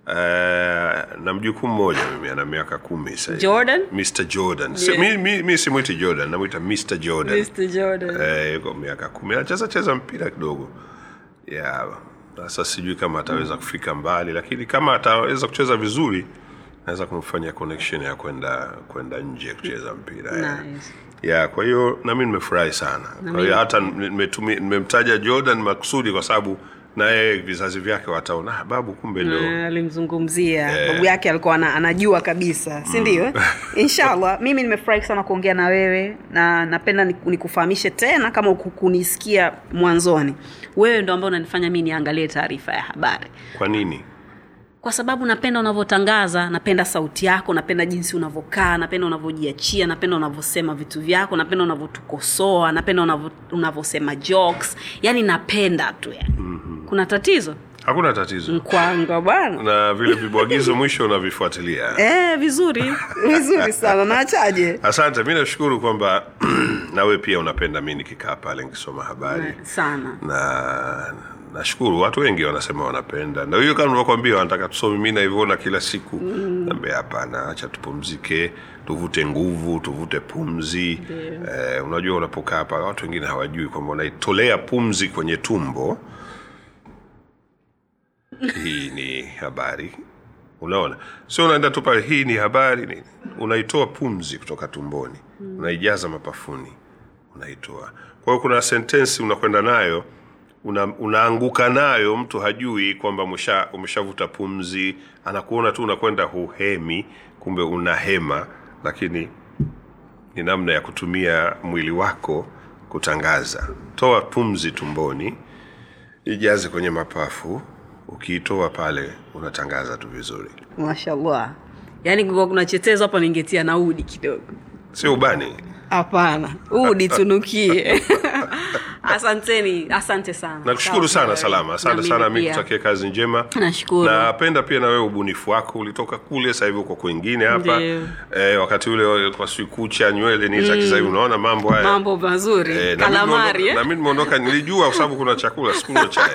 eh. Na mjukuu mmoja mimi ana miaka kumi. Jordan? Mr Jordan Yeah. mi, mi, mi simwiti Jordan namwita Mr Jordan Mr. Jordan. Eh, yuko miaka kumi anacheza cheza mpira kidogo yeah. Sasa sijui kama ataweza kufika mbali, lakini kama ataweza kucheza vizuri naweza kumfanya connection ya kwenda kwenda nje kucheza mpira yeah. Nice. Yeah, kwa hiyo nami nimefurahi sana. Kwa hiyo hata nimemtaja Jordan makusudi kwa sababu naye vizazi vyake wataona. "Ah, babu kumbe ndio. Eh, alimzungumzia. Babu yake alikuwa na, anajua kabisa si ndio? Mm. inshallah mimi nimefurahi sana kuongea na wewe na napenda nikufahamishe tena kama ukukunisikia mwanzoni. Wewe ndo ambao unanifanya mi niangalie taarifa ya habari. Kwa nini? Kwa sababu napenda unavyotangaza napenda sauti yako napenda jinsi unavyokaa napenda unavyojiachia napenda unavyosema vitu vyako napenda unavyotukosoa napenda unavyo- unavyosema jokes. Yani napenda tu yani mm-hmm. kuna tatizo? Hakuna tatizo. mkwanga bwana. Na vile vibwagizo mwisho unavifuatilia. e, vizuri. Vizuri sana. Naachaje? Asante, mi nashukuru kwamba nawe pia unapenda mi nikikaa pale nikisoma habari. Sana. Na nashukuru watu wengi wanasema wanapenda. Na hiyo kama navyokwambia wanataka tusome mi naivyona kila siku. Mm. naambia hapana acha tupumzike tuvute nguvu tuvute pumzi. Eh, unajua unapokaa hapa watu wengine hawajui kwamba unaitolea pumzi kwenye tumbo. Hii ni habari. Unaona? Sio unaenda tu pale hii ni habari nini unaitoa pumzi kutoka tumboni. Mm. unaijaza mapafuni unaitoa. Kwa hiyo kuna sentensi unakwenda nayo una, unaanguka nayo mtu hajui kwamba umeshavuta pumzi anakuona tu unakwenda huhemi kumbe unahema lakini ni namna ya kutumia mwili wako kutangaza. Toa pumzi tumboni ijaze kwenye mapafu ukiitoa pale unatangaza tu vizuri. Mashallah. Yaani kungekuwa kuna chetezo hapa ningetia naudi kidogo. Sio ubani. Hapana. Udi tunukie asanteni asante sana. Nakushukuru sana salama. Asante sana mi pia. kutakia kazi njema. Nashukuru. napenda pia na wewe ubunifu wako ulitoka kule sasa hivi uko kwengine hapa. Eh, wakati ule kwa sijui kucha nywele ni za sasa hivi unaona mambo haya. Mambo mazuri. Eh, kalamari. nimeondoka- na mimi nimeondoka nilijua kwa sababu kuna chakula sikunywa chai.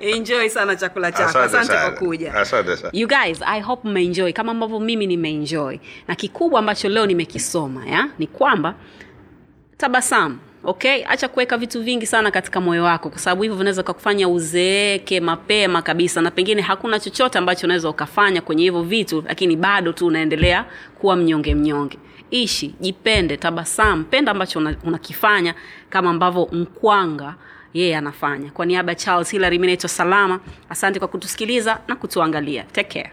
Enjoy sana chakula chako. Asante kwa kuja. Asante sana. you guys i hope mmeenjoy. Kama ambavyo mimi nimeenjoy. Na kikubwa ambacho leo nimekisoma ya ni kwamba tabasamu okay? Acha kuweka vitu vingi sana katika moyo wako kwa sababu hivyo vinaweza kakufanya uzeeke mapema kabisa na pengine hakuna chochote ambacho unaweza ukafanya kwenye hivyo vitu lakini bado tu unaendelea kuwa mnyonge mnyonge. Ishi jipende tabasamu penda ambacho una- unakifanya kama ambavyo mkwanga yeye anafanya. Kwa niaba ya charles hilary mi naitwa salama. Asante kwa kutusikiliza na kutuangalia. Take care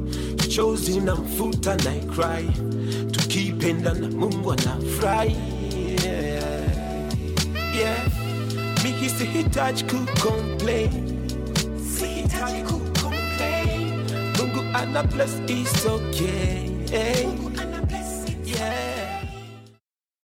chozi na mfuta na cry, to keep tukipenda na Mungu anafurahi yeah. yeah. Mimi sihitaji kucomplain, sihitaji kucomplain, Mungu ana bless is okay.